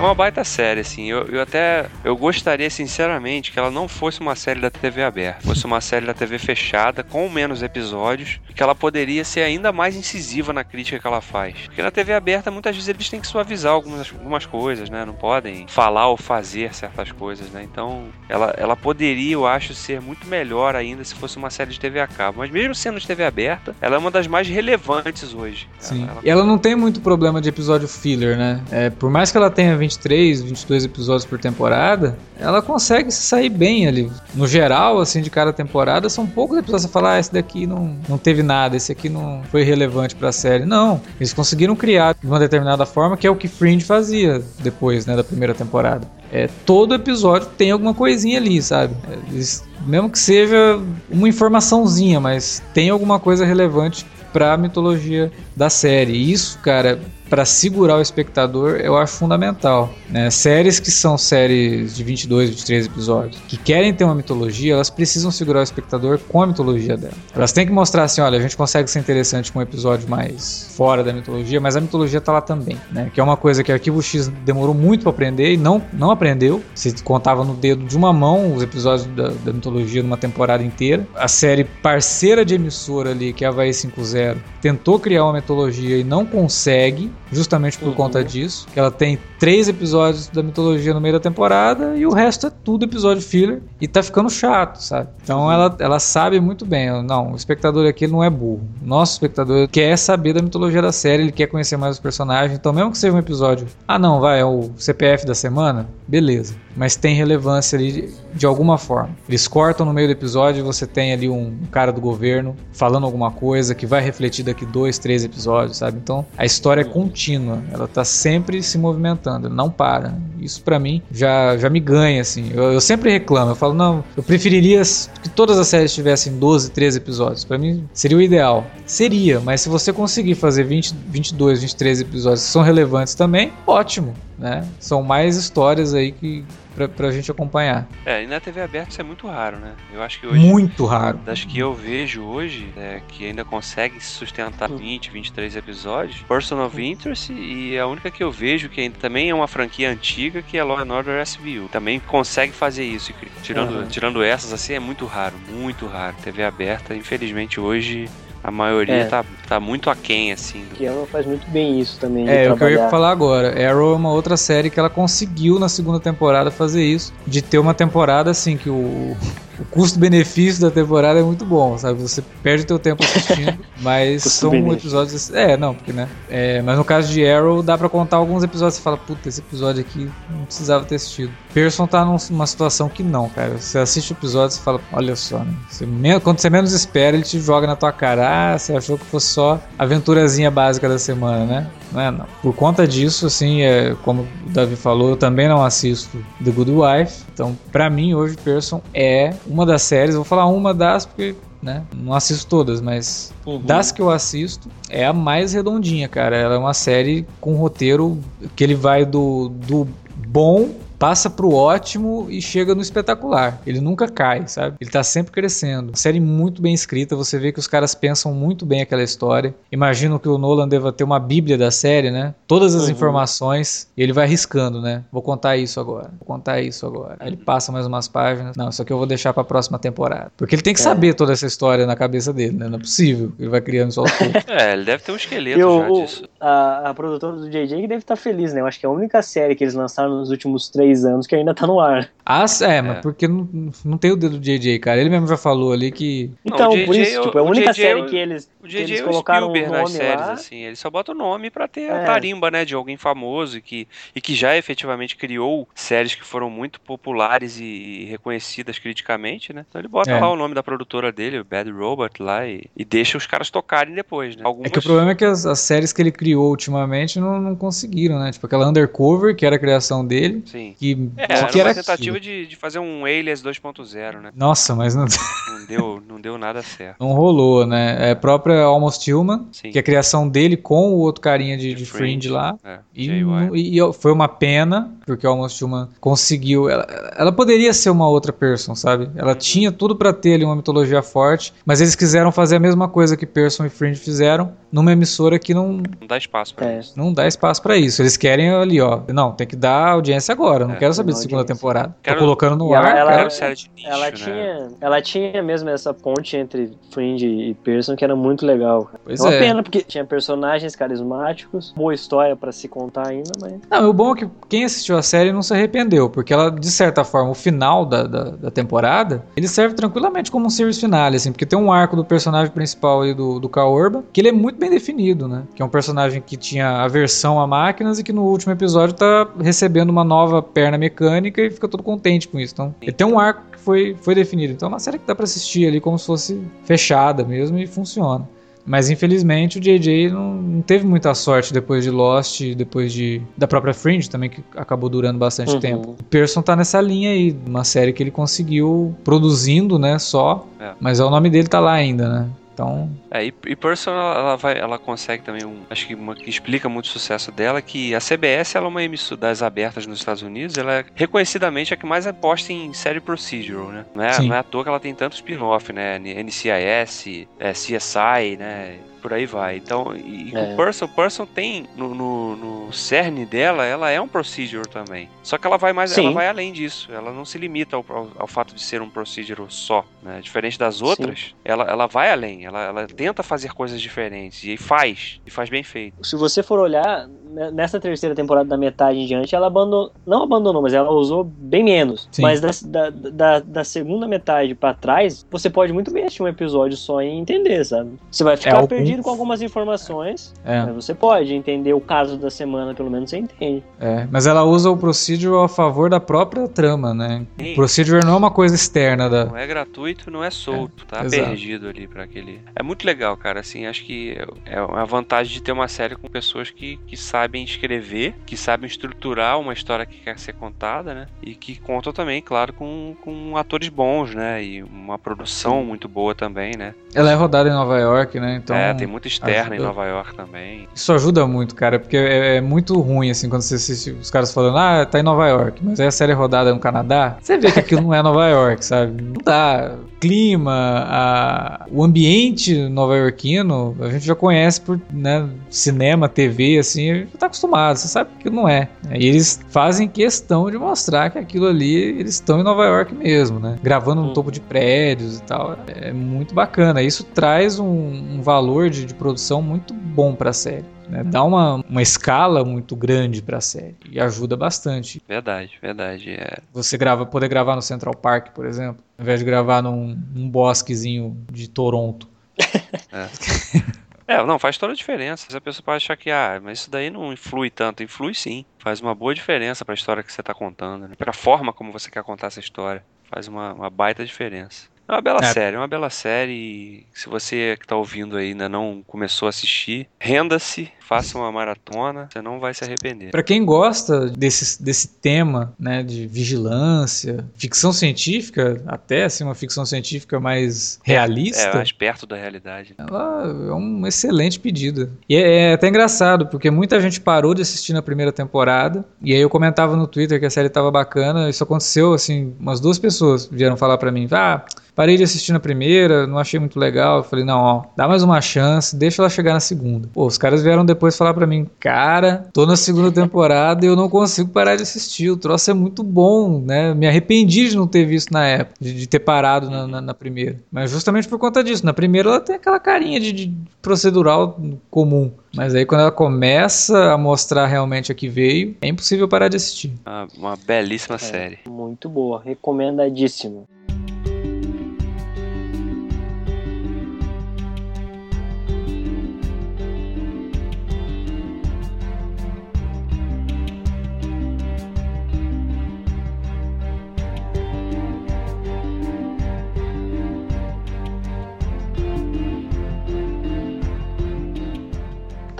Speaker 4: É uma baita série, assim. Eu, eu até. Eu gostaria, sinceramente, que ela não fosse uma série da TV aberta. Fosse uma série da TV fechada, com menos episódios. E que ela poderia ser ainda mais incisiva na crítica que ela faz. Porque na TV aberta, muitas vezes eles têm que suavizar algumas, algumas coisas, né? Não podem falar ou fazer certas coisas, né? Então, ela, ela poderia, eu acho, ser muito melhor ainda se fosse uma série de TV a cabo. Mas mesmo sendo de TV aberta, ela é uma das mais relevantes hoje.
Speaker 3: Sim.
Speaker 4: Ela- ela-
Speaker 3: E ela não tem muito problema de episódio filler, né? É, por mais que ela tenha 23, 22 episódios por temporada, ela consegue se sair bem ali. No geral, assim, de cada temporada, são poucos episódios. Você fala, ah, esse daqui não, não teve nada, esse aqui não foi relevante pra série. Não, eles conseguiram criar de uma determinada forma, que é o que Fringe fazia depois, né, da primeira temporada. É, todo episódio tem alguma coisinha ali, sabe? É, Eles, mesmo que seja uma informaçãozinha, mas tem alguma coisa relevante pra mitologia da série. E isso, cara, pra segurar o espectador, eu acho fundamental. Né? Séries que são séries de 22, 23 episódios, que querem ter uma mitologia, elas precisam segurar o espectador com a mitologia dela. Elas têm que mostrar assim, olha, a gente consegue ser interessante com um episódio mais fora da mitologia, mas a mitologia tá lá também, né? Que é uma coisa que Arquivo X demorou muito pra aprender e não, não aprendeu. Você contava no dedo de uma mão os episódios da, da mitologia numa temporada inteira. A série parceira de emissora ali, que é a Havaí 5.0, tentou criar uma mitologia e não consegue. justamente por
Speaker 2: Uhum.
Speaker 3: conta disso. Que ela tem três episódios da mitologia no meio da temporada e o resto é tudo episódio filler e tá ficando chato, sabe? Então ela, ela sabe muito bem. Não, o espectador aqui não é burro. Nosso espectador quer saber da mitologia da série, ele quer conhecer mais os personagens. Então, mesmo que seja um episódio, ah, não, vai, é o CPF da semana, beleza. Mas tem relevância ali de, de alguma forma. Eles cortam no meio do episódio, você tem ali um cara do governo falando alguma coisa que vai refletir daqui dois, três episódios, sabe? Então a história é contínua, ela tá sempre se movimentando, não para. Isso pra mim já, já me ganha, assim. Eu, eu sempre reclamo, eu falo, não, eu preferiria que todas as séries tivessem 12, 13 episódios. Pra mim seria o ideal. Seria, mas se você conseguir fazer 20, 22, 23 episódios que são relevantes também, ótimo, né? São mais histórias aí que pra, pra gente acompanhar.
Speaker 4: É, e na TV aberta isso é muito raro, né? Eu acho que hoje.
Speaker 3: Muito raro.
Speaker 4: Das que eu vejo hoje, é, que ainda consegue sustentar 20, 23 episódios, Person of Interest, e a única que eu vejo que ainda também é uma franquia antiga, que é Law and Order SVU. Também consegue fazer isso. e Tirando,
Speaker 2: Uhum.
Speaker 4: tirando essas, assim, é muito raro, muito raro. TV aberta, infelizmente, hoje a maioria
Speaker 2: É.
Speaker 4: tá, tá muito aquém, assim.
Speaker 2: Que ela faz muito bem isso também.
Speaker 3: É, o que eu ia falar agora. Arrow é uma outra série que ela conseguiu na segunda temporada fazer isso. De ter uma temporada assim que o, o custo-benefício da temporada é muito bom, sabe? Você perde o teu tempo assistindo, mas são episódios. É, não, porque né? É, mas no caso de Arrow, dá pra contar alguns episódios você fala, puta, esse episódio aqui não precisava ter assistido. Pearson tá num- numa situação que não, cara. Você assiste o episódio e fala, olha só, né? Você quando você menos espera, ele te joga na tua cara. Ah, você achou que fosse só a aventurazinha básica da semana, né? Não é, não. Por conta disso, assim, é, como o Davi falou, eu também não assisto The Good Wife. Então, pra mim, hoje, Pearson é uma das séries. Vou falar uma das porque, né? Não assisto todas, mas
Speaker 2: Uhum.
Speaker 3: das que eu assisto, é a mais redondinha, cara. Ela é uma série com roteiro que ele vai do, do bom, passa pro ótimo e chega no espetacular. Ele nunca cai, sabe? Ele tá sempre crescendo. Série muito bem escrita, você vê que os caras pensam muito bem aquela história. Imagino que o Nolan deva ter uma bíblia da série, né? Todas as
Speaker 2: Uhum.
Speaker 3: informações e ele vai riscando, né? Vou contar isso agora, vou contar isso agora. Aí ele passa mais umas páginas. Não, isso aqui eu vou deixar pra próxima temporada. Porque ele tem que
Speaker 2: É.
Speaker 3: saber toda essa história na cabeça dele, né? Não é possível. Ele vai criando poucos.
Speaker 4: É, ele deve ter um esqueleto
Speaker 2: E
Speaker 4: já disso.
Speaker 2: a, a produtora do JJ que deve estar feliz, né? Eu acho que é a única série que eles lançaram nos últimos três anos que ainda tá no ar.
Speaker 3: Ah, é, mas
Speaker 4: É.
Speaker 3: porque não, não tem o dedo do JJ, cara. Ele mesmo já falou ali que.
Speaker 4: Não,
Speaker 2: Então,
Speaker 4: o
Speaker 2: por
Speaker 4: JJ
Speaker 2: isso, tipo, é a
Speaker 4: o
Speaker 2: única
Speaker 4: JJ
Speaker 2: série
Speaker 4: é o-
Speaker 2: que eles,
Speaker 4: O
Speaker 2: que
Speaker 4: JJ
Speaker 2: eles
Speaker 4: é o
Speaker 2: colocaram o
Speaker 4: Spielberg nas
Speaker 2: nome
Speaker 4: séries,
Speaker 2: lá.
Speaker 4: assim. Ele só bota o nome pra ter a
Speaker 2: É.
Speaker 4: tarimba, né, de alguém famoso e que, e que já efetivamente criou séries que foram muito populares e reconhecidas criticamente, né? Então ele bota
Speaker 3: É.
Speaker 4: lá o nome da produtora dele, o Bad Robot, lá, e, e deixa os caras tocarem depois, né? Algumas...
Speaker 3: É que o problema é que as, as séries que ele criou ultimamente não, não conseguiram, né? Tipo aquela Undercover, que era a criação dele,
Speaker 4: Sim.
Speaker 3: Que,
Speaker 4: É, era
Speaker 3: que
Speaker 4: uma
Speaker 3: era
Speaker 4: tentativa
Speaker 3: aquilo.
Speaker 4: de, de fazer um Alias 2.0, né?
Speaker 3: Nossa, mas não,
Speaker 4: Não deu, não deu nada certo.
Speaker 3: não rolou, né? É a própria Almost Human,
Speaker 4: Sim.
Speaker 3: que é a criação dele com o outro carinha de, de Fringe lá.
Speaker 4: É,
Speaker 3: E, e- e foi uma pena, porque a Almost Human conseguiu. Ela, ela poderia ser uma outra person, sabe?
Speaker 4: Uhum.
Speaker 3: Ela tinha tudo pra ter ali uma mitologia forte, mas eles quiseram fazer a mesma coisa que Person e Fringe fizeram numa emissora que não,
Speaker 4: Não dá espaço pra
Speaker 2: É.
Speaker 4: isso.
Speaker 3: não dá espaço pra isso. Eles querem ali, ó. Não, tem que dar audiência agora. Não
Speaker 4: É,
Speaker 3: quero saber
Speaker 2: dar
Speaker 3: de segunda temporada.
Speaker 4: Quero-
Speaker 3: Tô colocando no
Speaker 2: ela-
Speaker 3: ar.
Speaker 2: ela-
Speaker 3: cara.
Speaker 4: Quero série de nicho,
Speaker 2: Ela
Speaker 4: né?
Speaker 2: tinha, ela tinha mesmo essa ponte entre Fringe e Pearson que era muito legal.
Speaker 3: Pois
Speaker 2: é uma
Speaker 3: é.
Speaker 2: pena, porque tinha personagens carismáticos, boa história pra se contar ainda, mas.
Speaker 3: Não, o bom é que quem assistiu a série não se arrependeu, porque ela, de certa forma, o final da, da, da temporada, ele serve tranquilamente como um series finale, assim, porque tem um arco do personagem principal aí do, do Kaorba, que ele é muito bem definido, né? Que é um personagem que tinha aversão a máquinas e que no último episódio tá recebendo uma nova perna mecânica e fica todo contente com isso. Então, ele tem um arco que foi, foi definido. Então é uma série que dá pra assistir ali como se fosse fechada mesmo e funciona. Mas infelizmente o JJ não, não teve muita sorte depois de Lost, depois de da própria Fringe também, que acabou durando bastante
Speaker 2: Uhum.
Speaker 3: tempo. O Pearson tá nessa linha aí, uma série que ele conseguiu produzindo, né, só,
Speaker 4: É.
Speaker 3: mas é o nome dele tá lá ainda, né? Então,
Speaker 4: É, e, e Person, ela, vai, ela consegue também um, acho que uma que explica muito o sucesso dela, que a CBS, ela é uma emissora das abertas nos Estados Unidos, ela é reconhecidamente a que mais aposta em série procedural, né? Não é, não é à toa que ela tem tanto spin-off, né? NCIS, é, CSI, né? Por aí vai. Então, e,
Speaker 2: É.
Speaker 4: o Person, Person tem no, no, no cerne dela, ela é um procedural também. Só que ela vai mais, ela
Speaker 2: Sim.
Speaker 4: vai além disso. Ela não se limita ao, ao, ao fato de ser um procedural só, né? Diferente das outras, ela, ela vai além. Ela, ela tenta fazer coisas diferentes e faz e faz bem feito.
Speaker 2: Se você for olhar nessa terceira temporada da metade em diante, ela abandonou, não abandonou, mas ela usou bem menos.
Speaker 3: Sim.
Speaker 2: Mas da, da, da, da segunda metade pra trás, você pode muito bem assistir um episódio só e entender, sabe? Você vai ficar
Speaker 3: algum-
Speaker 2: perdido com algumas informações,
Speaker 3: É.
Speaker 2: mas você pode entender o caso da semana, pelo menos você entende.
Speaker 3: É, mas ela usa o procedural a favor da própria trama, né?
Speaker 4: Sim.
Speaker 3: O procedural não é uma coisa externa da.
Speaker 4: Não é gratuito, não é solto, tá
Speaker 3: exato.
Speaker 4: perdido ali pra aquele. É muito legal, cara. Assim, acho que é uma vantagem de ter uma série com pessoas que, que sabem escrever, que sabem estruturar uma história que quer ser contada, né? E que contam também, claro, com, com atores bons, né? E uma produção muito boa também, né?
Speaker 3: Ela é rodada em Nova York, né? Então
Speaker 4: é, tem muita externa em
Speaker 3: ajuda.
Speaker 4: Nova York também.
Speaker 3: isso ajuda muito, cara, porque é, é muito ruim assim quando você assiste os caras falando, ah, tá em Nova York, mas aí a série é rodada no Canadá. Você vê que aquilo não é Nova York, sabe? Não dá. Clima, a- o ambiente nova-iorquino, a gente já conhece por né, cinema, TV, assim, já tá acostumado, você sabe que não é. E eles fazem questão de mostrar que aquilo ali, eles estão em Nova York mesmo, né? Gravando no
Speaker 2: Hum.
Speaker 3: topo de prédios e tal. É muito bacana. Isso traz um, um valor de, de produção muito bom pra série. né? Dá uma, uma escala muito grande pra série e ajuda bastante.
Speaker 4: Verdade, verdade. É.
Speaker 3: Você grava, poder gravar no Central Park, por exemplo, ao invés de gravar num, num bosquezinho de Toronto.
Speaker 4: É, não, faz toda a diferença. A pessoa pode achar que, ah, mas isso daí não influi tanto. Influi sim. Faz uma boa diferença pra história que você tá contando, né? pra forma como você quer contar essa história. Faz uma, uma baita diferença. É uma bela
Speaker 3: É.
Speaker 4: série, é uma bela série. Se você que tá ouvindo aí ainda não começou a assistir, renda-se, faça uma maratona, você não vai se arrepender.
Speaker 3: Pra quem gosta desse, desse tema, né, de vigilância, ficção científica, até assim uma ficção científica mais realista,
Speaker 4: É, mais perto da realidade.
Speaker 3: ela é um excelente pedido. E é, é até engraçado, porque muita gente parou de assistir na primeira temporada, e aí eu comentava no Twitter que a série tava bacana, isso aconteceu, assim, umas duas pessoas vieram falar pra mim, ah, parei de assistir na primeira, não achei muito legal, falei, não, ó, dá mais uma chance, deixa ela chegar na segunda. Pô, os caras vieram depois falar pra mim, cara, tô na segunda temporada e eu não consigo parar de assistir, o troço é muito bom, né, me arrependi de não ter visto na época, de, de ter parado na, na- na primeira. Mas justamente por conta disso, na primeira ela tem aquela carinha de, de procedural comum. Mas aí quando ela começa a mostrar realmente a que veio, é impossível parar de assistir.
Speaker 4: Uma, uma belíssima série.
Speaker 2: Muito boa, recomendadíssimo.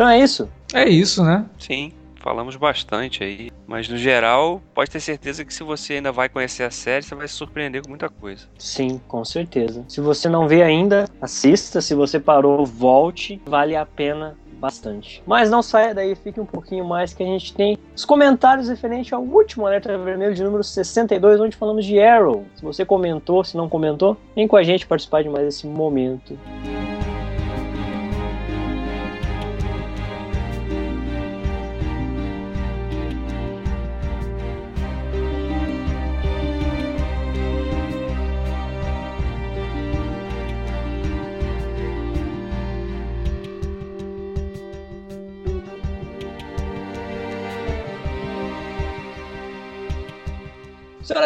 Speaker 2: Então é isso.
Speaker 3: É isso, né?
Speaker 4: Sim, falamos bastante aí. Mas no geral, pode ter certeza que se você ainda vai conhecer a série, você vai se surpreender com muita coisa.
Speaker 2: Sim, com certeza. Se você não vê ainda, assista. Se você parou, volte. Vale a pena bastante. Mas não saia daí, fique um pouquinho mais que a gente tem os comentários referentes ao último alerta vermelho de número 62, onde falamos de Arrow. Se você comentou, se não comentou, vem com a gente participar de mais esse momento. Senhor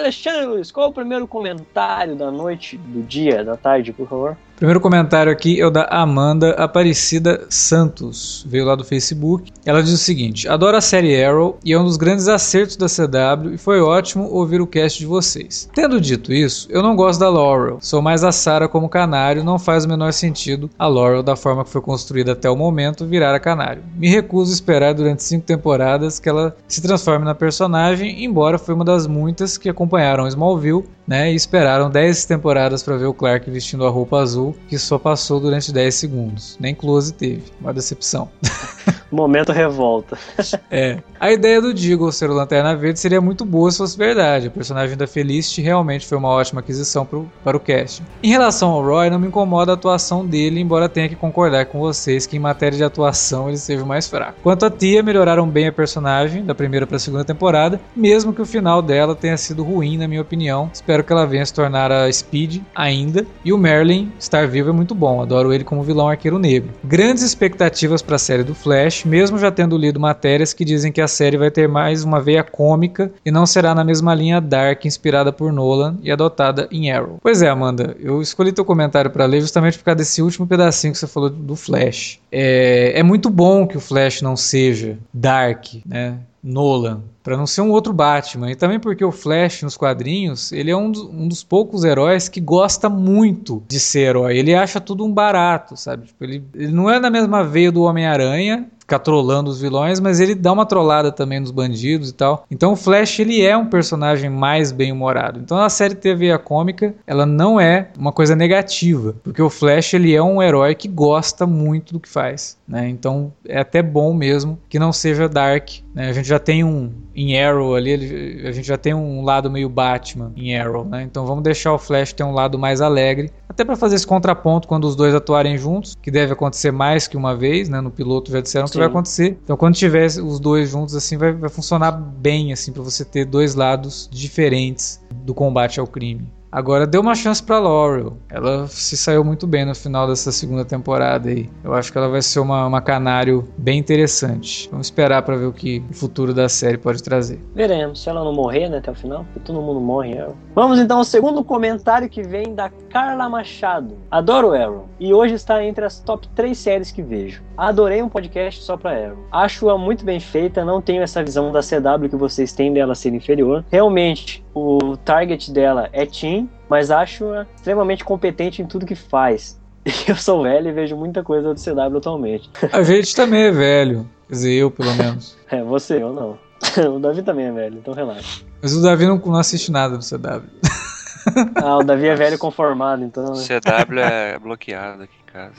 Speaker 2: Alexandre Luiz, qual é o primeiro comentário da noite, do dia, da tarde, por favor?
Speaker 3: Primeiro comentário aqui é o da Amanda Aparecida Santos, veio lá do Facebook. Ela diz o seguinte: Adoro a série Arrow e é um dos grandes acertos da CW e foi ótimo ouvir o cast de vocês. Tendo dito isso, eu não gosto da Laurel, sou mais a Sarah como canário, não faz o menor sentido a Laurel da forma que foi construída até o momento virar a canário. Me recuso a esperar durante cinco temporadas que ela se transforme na personagem, embora foi uma das muitas que acompanharam Smallville, né, e esperaram 10 temporadas para ver o Clark vestindo a roupa azul, que só passou durante 10 segundos. Nem close teve. Uma decepção.
Speaker 2: Momento revolta.
Speaker 3: É. A ideia do Deagle ser o Lanterna Verde seria muito boa se fosse verdade. O personagem da Felicity realmente foi uma ótima aquisição pro, para o cast. Em relação ao Roy, não me incomoda a atuação dele, embora tenha que concordar com vocês que em matéria de atuação ele seja o mais fraco. Quanto a Tia, melhoraram bem a personagem da primeira para a segunda temporada, mesmo que o final dela tenha sido ruim, na minha opinião. Espero que ela venha se tornar a Speed ainda. E o Merlin estar vivo é muito bom, adoro ele como vilão arqueiro negro. Grandes expectativas para a série do Flash, mesmo já tendo lido matérias que dizem que a série vai ter mais uma veia cômica e não será na mesma linha dark inspirada por Nolan e adotada em Arrow. Pois é, Amanda, eu escolhi teu comentário para ler justamente por causa desse último pedacinho que você falou do Flash. É, é muito bom que o Flash não seja dark, né? Nolan, para não ser um outro Batman. E também porque o Flash nos quadrinhos, ele é um dos, um dos, poucos heróis que gosta muito de ser herói. Ele acha tudo um barato, sabe? Tipo, ele, ele não é na mesma veia do Homem-Aranha, ficar trolando os vilões, mas ele dá uma trollada também nos bandidos e tal. Então o Flash ele é um personagem mais bem humorado. Então a série TV a cômica, ela não é uma coisa negativa, porque o Flash ele é um herói que gosta muito do que faz, né? Então é até bom mesmo que não seja dark, né? A gente já tem um em Arrow ali, a gente já tem um lado meio Batman em Arrow, né? Então vamos deixar o Flash ter um lado mais alegre, até para fazer esse contraponto quando os dois atuarem juntos, que deve acontecer mais que uma vez, né? No piloto já disseram Sim. que vai acontecer. Então quando tiver os dois juntos assim vai, vai funcionar bem assim para você ter dois lados diferentes do combate ao crime. Agora deu uma chance para Laurel. Ela se saiu muito bem no final dessa segunda temporada aí. Eu acho que ela vai ser uma, uma canário bem interessante. Vamos esperar para ver o que o futuro da série pode trazer.
Speaker 2: Veremos se ela não morrer né, até o final, porque todo mundo morre. Arrow. Vamos então ao segundo comentário que vem da Carla Machado. Adoro Arrow e hoje está entre as top 3 séries que vejo. Adorei um podcast só para Arrow. Acho-a muito bem feita, não tenho essa visão da CW que vocês têm dela ser inferior. Realmente, o target dela é Teen, mas acho-a extremamente competente em tudo que faz. Eu sou velho e vejo muita coisa do CW atualmente.
Speaker 3: A gente também é velho. Quer dizer, eu pelo menos.
Speaker 2: É, você, eu não. O Davi também é velho, então relaxa.
Speaker 3: Mas o Davi não, não assiste nada do CW.
Speaker 2: Ah, o Davi é velho conformado, então.
Speaker 4: Né? CW é bloqueado aqui em casa.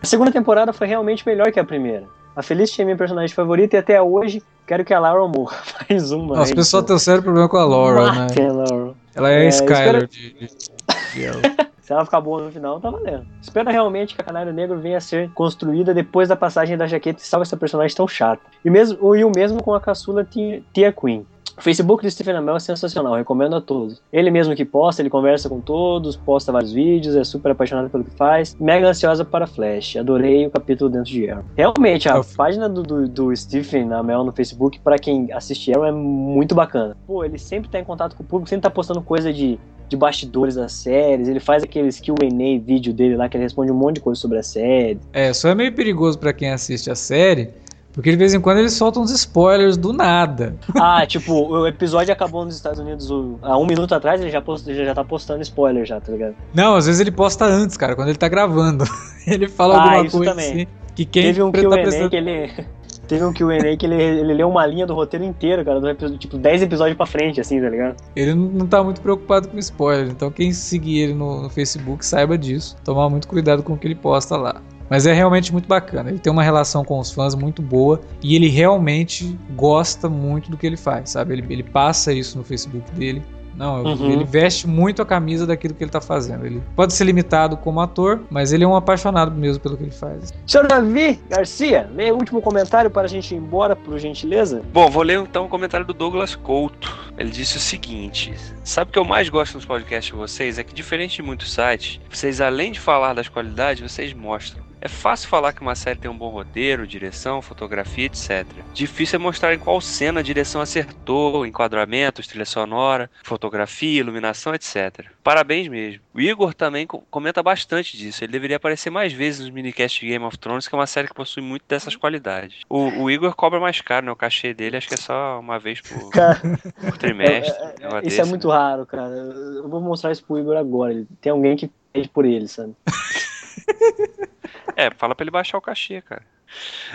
Speaker 2: A segunda temporada foi realmente melhor que a primeira. A Felicity é minha personagem favorita e até hoje quero que a Laura morra. Mais uma.
Speaker 3: Nossa, o pessoal tem um sério problema com a Laura, né? A Laura. Ela é, é Skyler espero... de, de,
Speaker 2: de Se ela ficar boa no final, tá valendo. Espero realmente que a Canário Negro venha a ser construída depois da passagem da jaqueta e salve essa personagem tão chata. E, mesmo, e o mesmo com a caçula Tia Queen. O Facebook do Stephen Amell é sensacional, recomendo a todos. Ele mesmo que posta, ele conversa com todos, posta vários vídeos, é super apaixonado pelo que faz. Mega ansiosa para Flash. Adorei o capítulo dentro de Arrow. Realmente, a é página do, do, do Stephen Amell no Facebook, para quem assiste Arrow, é muito bacana. Pô, ele sempre tá em contato com o público, sempre tá postando coisa de, de bastidores das séries. Ele faz aqueles Q&A vídeo dele lá, que ele responde um monte de coisa sobre a série.
Speaker 3: É, só é meio perigoso para quem assiste a série porque de vez em quando eles soltam uns spoilers do nada.
Speaker 2: Ah, tipo, o episódio acabou nos Estados Unidos há um minuto atrás, ele já, post, já tá postando spoiler já, tá ligado?
Speaker 3: Não, às vezes ele posta antes, cara, quando ele tá gravando. ele fala ah, alguma coisa também. assim. Que quem
Speaker 2: Teve um Q&A tá prestando... que ele... Teve um Q&A que ele, ele leu uma linha do roteiro inteiro, cara, do tipo 10 episódios pra frente, assim, tá ligado?
Speaker 3: Ele não tá muito preocupado com spoiler, então quem seguir ele no, no Facebook saiba disso. Tomar muito cuidado com o que ele posta lá. Mas é realmente muito bacana. Ele tem uma relação com os fãs muito boa e ele realmente gosta muito do que ele faz, sabe? Ele, ele passa isso no Facebook dele. Não, uhum. ele veste muito a camisa daquilo que ele tá fazendo. Ele pode ser limitado como ator, mas ele é um apaixonado mesmo pelo que ele faz.
Speaker 2: Senhor Davi Garcia, leia o último comentário para a gente ir embora, por gentileza.
Speaker 4: Bom, vou ler então o comentário do Douglas Couto. Ele disse o seguinte: Sabe o que eu mais gosto nos podcasts de vocês? É que, diferente de muitos sites, vocês, além de falar das qualidades, vocês mostram. É fácil falar que uma série tem um bom roteiro, direção, fotografia, etc. Difícil é mostrar em qual cena a direção acertou, enquadramentos, trilha sonora, fotografia, iluminação, etc. Parabéns mesmo. O Igor também comenta bastante disso. Ele deveria aparecer mais vezes nos minicasts de Game of Thrones, que é uma série que possui muito dessas qualidades. O, o Igor cobra mais caro, né? O cachê dele acho que é só uma vez por, cara, por trimestre.
Speaker 2: É, é, isso desse, é muito né? raro, cara. Eu vou mostrar isso pro Igor agora. Tem alguém que pede por ele, sabe?
Speaker 4: É, fala pra ele baixar o cachê, cara.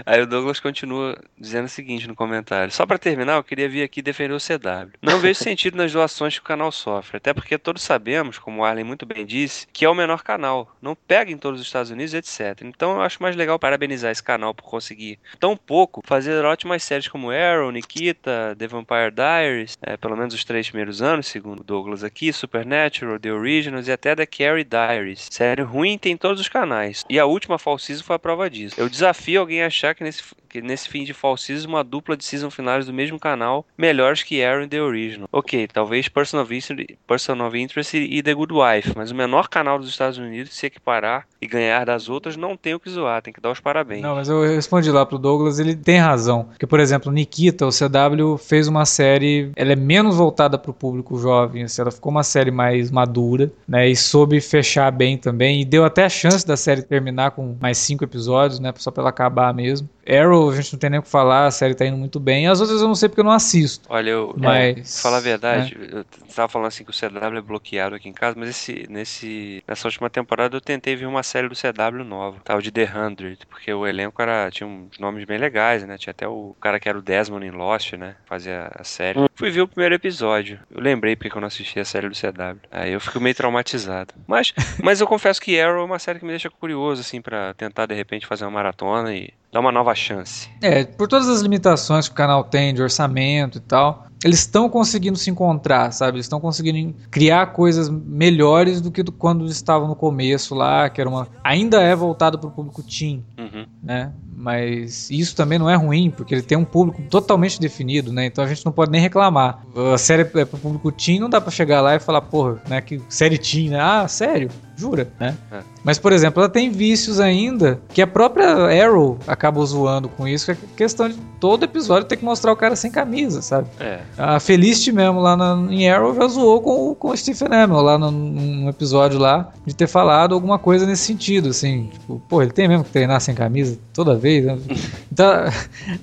Speaker 4: Aí o Douglas continua dizendo o seguinte no comentário: Só para terminar, eu queria vir aqui defender o CW. Não vejo sentido nas doações que o canal sofre, até porque todos sabemos, como o Arlen muito bem disse, que é o menor canal. Não pega em todos os Estados Unidos, etc. Então eu acho mais legal parabenizar esse canal por conseguir tão pouco fazer ótimas séries como Arrow, Nikita, The Vampire Diaries, é, pelo menos os três primeiros anos, segundo o Douglas aqui, Supernatural, The Originals e até The Carrie Diaries. Série ruim tem todos os canais. E a última Fall Season foi a prova disso. Eu desafio alguém achar que nesse, que nesse fim de Fall Season, uma dupla de season finais do mesmo canal, melhores que Arrow e The Original. Ok, talvez Person of Interest, Person of Interest e The Good Wife, mas o menor canal dos Estados Unidos se equiparar e ganhar das outras não tem o que zoar, tem que dar os parabéns.
Speaker 3: Não, mas eu respondi lá pro Douglas, ele tem razão. Porque, por exemplo, Nikita, o CW fez uma série, ela é menos voltada pro público jovem, assim, ela ficou uma série mais madura, né, e soube fechar bem também, e deu até a chance da série terminar com mais cinco episódios, né, só pra ela acabar mesmo. Arrow, a gente não tem nem o que falar, a série tá indo muito bem. As outras eu não sei porque eu não assisto.
Speaker 4: Olha, eu,
Speaker 3: Mas,
Speaker 4: é, falar a verdade, eu tava falando assim que o CW é bloqueado aqui em casa, mas esse, nesse, nessa última temporada eu tentei ver uma série do CW nova, tal de The Hundred, porque o elenco era, tinha uns nomes bem legais, né? Tinha até o cara que era o Desmond em Lost, né? Fazia a série.
Speaker 2: Hum.
Speaker 4: Fui ver o primeiro episódio. Eu lembrei porque eu não assisti a série do CW. Aí eu fico meio traumatizado. Mas, mas eu confesso que Arrow é uma série que me deixa curioso, assim, para tentar de repente fazer uma maratona e dar uma nova chance.
Speaker 3: É, por todas as limitações que o canal tem de orçamento e tal, eles estão conseguindo se encontrar, sabe? Eles estão conseguindo criar coisas melhores do que do, quando estavam no começo lá, que era uma ainda é voltado para o público teen,
Speaker 4: uhum.
Speaker 3: né? Mas isso também não é ruim, porque ele tem um público totalmente definido, né? Então a gente não pode nem reclamar. A série é pro público teen, não dá para chegar lá e falar, porra, né, que série teen, né? Ah, sério? Jura, né?
Speaker 4: É.
Speaker 3: Mas, por exemplo, ela tem vícios ainda que a própria Arrow acabou zoando com isso, que é a questão de todo episódio ter que mostrar o cara sem camisa, sabe?
Speaker 4: É.
Speaker 3: A Felicity mesmo lá na, em Arrow já zoou com, o- com o Stephen Amell lá num, num episódio lá de ter falado alguma coisa nesse sentido, assim, tipo, pô, ele tem mesmo que treinar sem camisa toda vez, né? Então,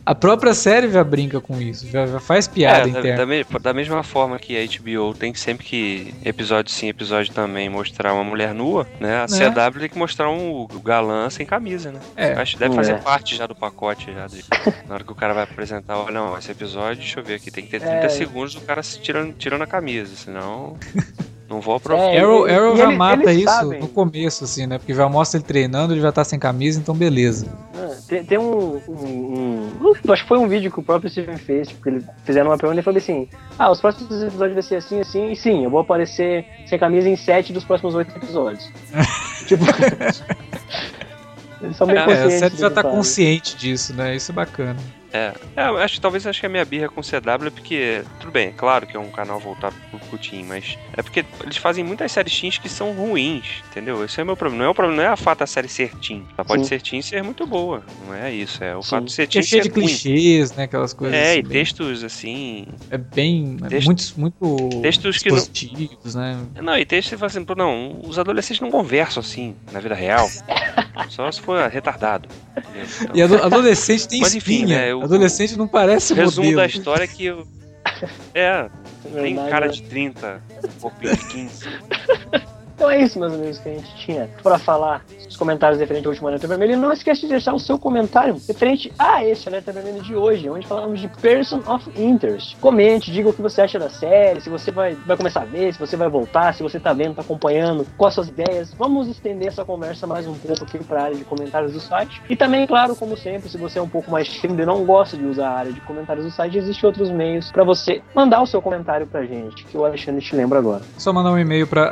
Speaker 3: a própria série já brinca com isso, já, já faz piada
Speaker 4: É, da,
Speaker 3: interna.
Speaker 4: da me- da mesma forma que a HBO tem sempre que, episódio sim, episódio também, mostrar uma mulher nua, né? A CW tem que mostrar um o galã sem camisa, né?
Speaker 3: É.
Speaker 4: Acho que deve
Speaker 2: É.
Speaker 4: fazer parte já do pacote, já de- na hora que o cara vai apresentar, olha, não, esse episódio, deixa eu ver aqui, tem que ter 30
Speaker 2: É.
Speaker 4: segundos do cara se tirando, tirando a camisa, senão não vou aprovar.
Speaker 2: É,
Speaker 3: Arrow, Arrow já
Speaker 2: eles-
Speaker 3: mata isso
Speaker 2: sabem.
Speaker 3: no começo, assim, né? Porque já mostra ele treinando, ele já tá sem camisa, então beleza.
Speaker 2: Ah, Tem, tem um, um, um- Acho que foi um vídeo que o próprio Steven fez, tipo, eles fizeram uma pergunta e falou assim: Ah, os próximos episódios vai ser assim, assim, e sim, eu vou aparecer sem camisa em sete dos próximos oito episódios. tipo. Eles são bem
Speaker 3: É, a
Speaker 2: conscientes.
Speaker 3: série já
Speaker 2: do
Speaker 3: tá
Speaker 2: que fazem.
Speaker 3: consciente disso, né? Isso é bacana.
Speaker 4: É, é, eu acho que talvez acho que a minha birra com o CW é porque, tudo bem, é claro que é um canal voltado pro Putin, mas é porque eles fazem muitas séries teens que são ruins, entendeu? Esse é o meu problema. Não é o problema, não é a fato da série ser teen. Ela pode
Speaker 2: Sim.
Speaker 4: ser teen e ser muito boa. Não é isso, é o
Speaker 2: Sim.
Speaker 4: fato de ser
Speaker 3: Que é
Speaker 4: teen
Speaker 3: cheio de
Speaker 4: ruim.
Speaker 3: clichês, né? Aquelas coisas.
Speaker 4: É,
Speaker 3: assim,
Speaker 4: e
Speaker 3: bem-
Speaker 4: textos assim.
Speaker 3: É bem. é
Speaker 4: Texto-
Speaker 3: muito, muito.
Speaker 4: textos que não-
Speaker 3: né?
Speaker 4: Não, e textos que você fala assim, pô, não, os adolescentes não conversam assim na vida real. Só se for retardado. Então,
Speaker 3: E ado- adolescente tem
Speaker 4: Mas enfim,
Speaker 3: espinha.
Speaker 4: né, o-
Speaker 3: adolescente não parece
Speaker 4: o resumo
Speaker 3: modelo.
Speaker 4: da história é que eu. É, tem cara de 30, corpinho de 15.
Speaker 2: Então é isso, meus amigos, que a gente tinha para falar os comentários referente ao último Alerta Vermelho. E não esqueça de deixar o seu comentário referente a este Alerta Vermelho de hoje, onde falamos de Person of Interest. Comente, diga o que você acha da série, se você vai, vai começar a ver, se você vai voltar, se você tá vendo, tá acompanhando, quais suas ideias. Vamos estender essa conversa mais um pouco aqui para a área de comentários do site. E também, claro, como sempre, se você é um pouco mais tímido e não gosta de usar a área de comentários do site, existem outros meios para você mandar o seu comentário pra gente, que o Alexandre te lembra agora.
Speaker 3: Só mandar um e-mail para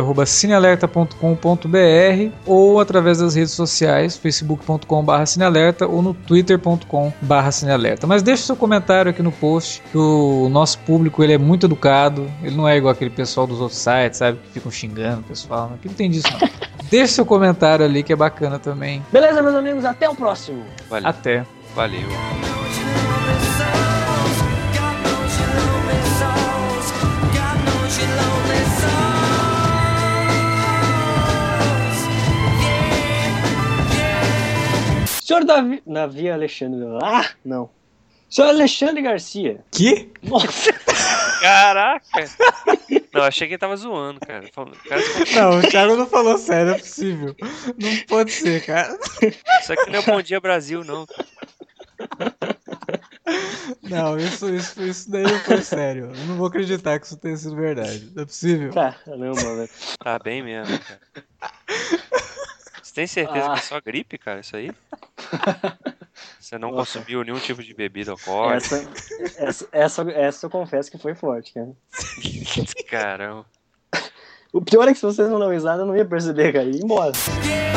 Speaker 3: alertavermelho.cinealerta.com.br ou através das redes sociais, facebook.com.br cinealerta ou no twitter.com.br cinealerta. Mas deixe seu comentário aqui no post, que o nosso público ele é muito educado, ele não é igual aquele pessoal dos outros sites, sabe, que ficam xingando o pessoal. Aqui não tem disso não. Deixe seu comentário ali que é bacana também.
Speaker 2: Beleza, meus amigos? Até o próximo!
Speaker 4: Valeu.
Speaker 3: Até.
Speaker 4: Valeu.
Speaker 2: Senhor Davi... Davi Alexandre... Ah, não. Senhor Alexandre Garcia.
Speaker 3: Que?
Speaker 2: Nossa.
Speaker 4: Caraca! Não, achei que ele tava zoando, cara. Cara,
Speaker 3: Não, o Thiago não falou sério, é possível. Não pode ser, cara.
Speaker 4: Isso aqui não é Bom Dia Brasil, não.
Speaker 3: Não, isso, isso, isso daí não foi sério. Eu não vou acreditar que isso tenha sido verdade. Não é possível.
Speaker 2: Caramba, velho.
Speaker 4: Tá bem mesmo, cara. Você tem certeza
Speaker 2: Ah.
Speaker 4: que é só gripe, cara, isso aí? Você não consumiu nenhum tipo de bebida alcoólica?
Speaker 2: Essa, essa, essa, essa eu confesso que foi forte, cara.
Speaker 4: Caramba.
Speaker 2: O pior é que se vocês não dão risada, eu não ia perceber, cara. Ia embora.
Speaker 5: Yeah,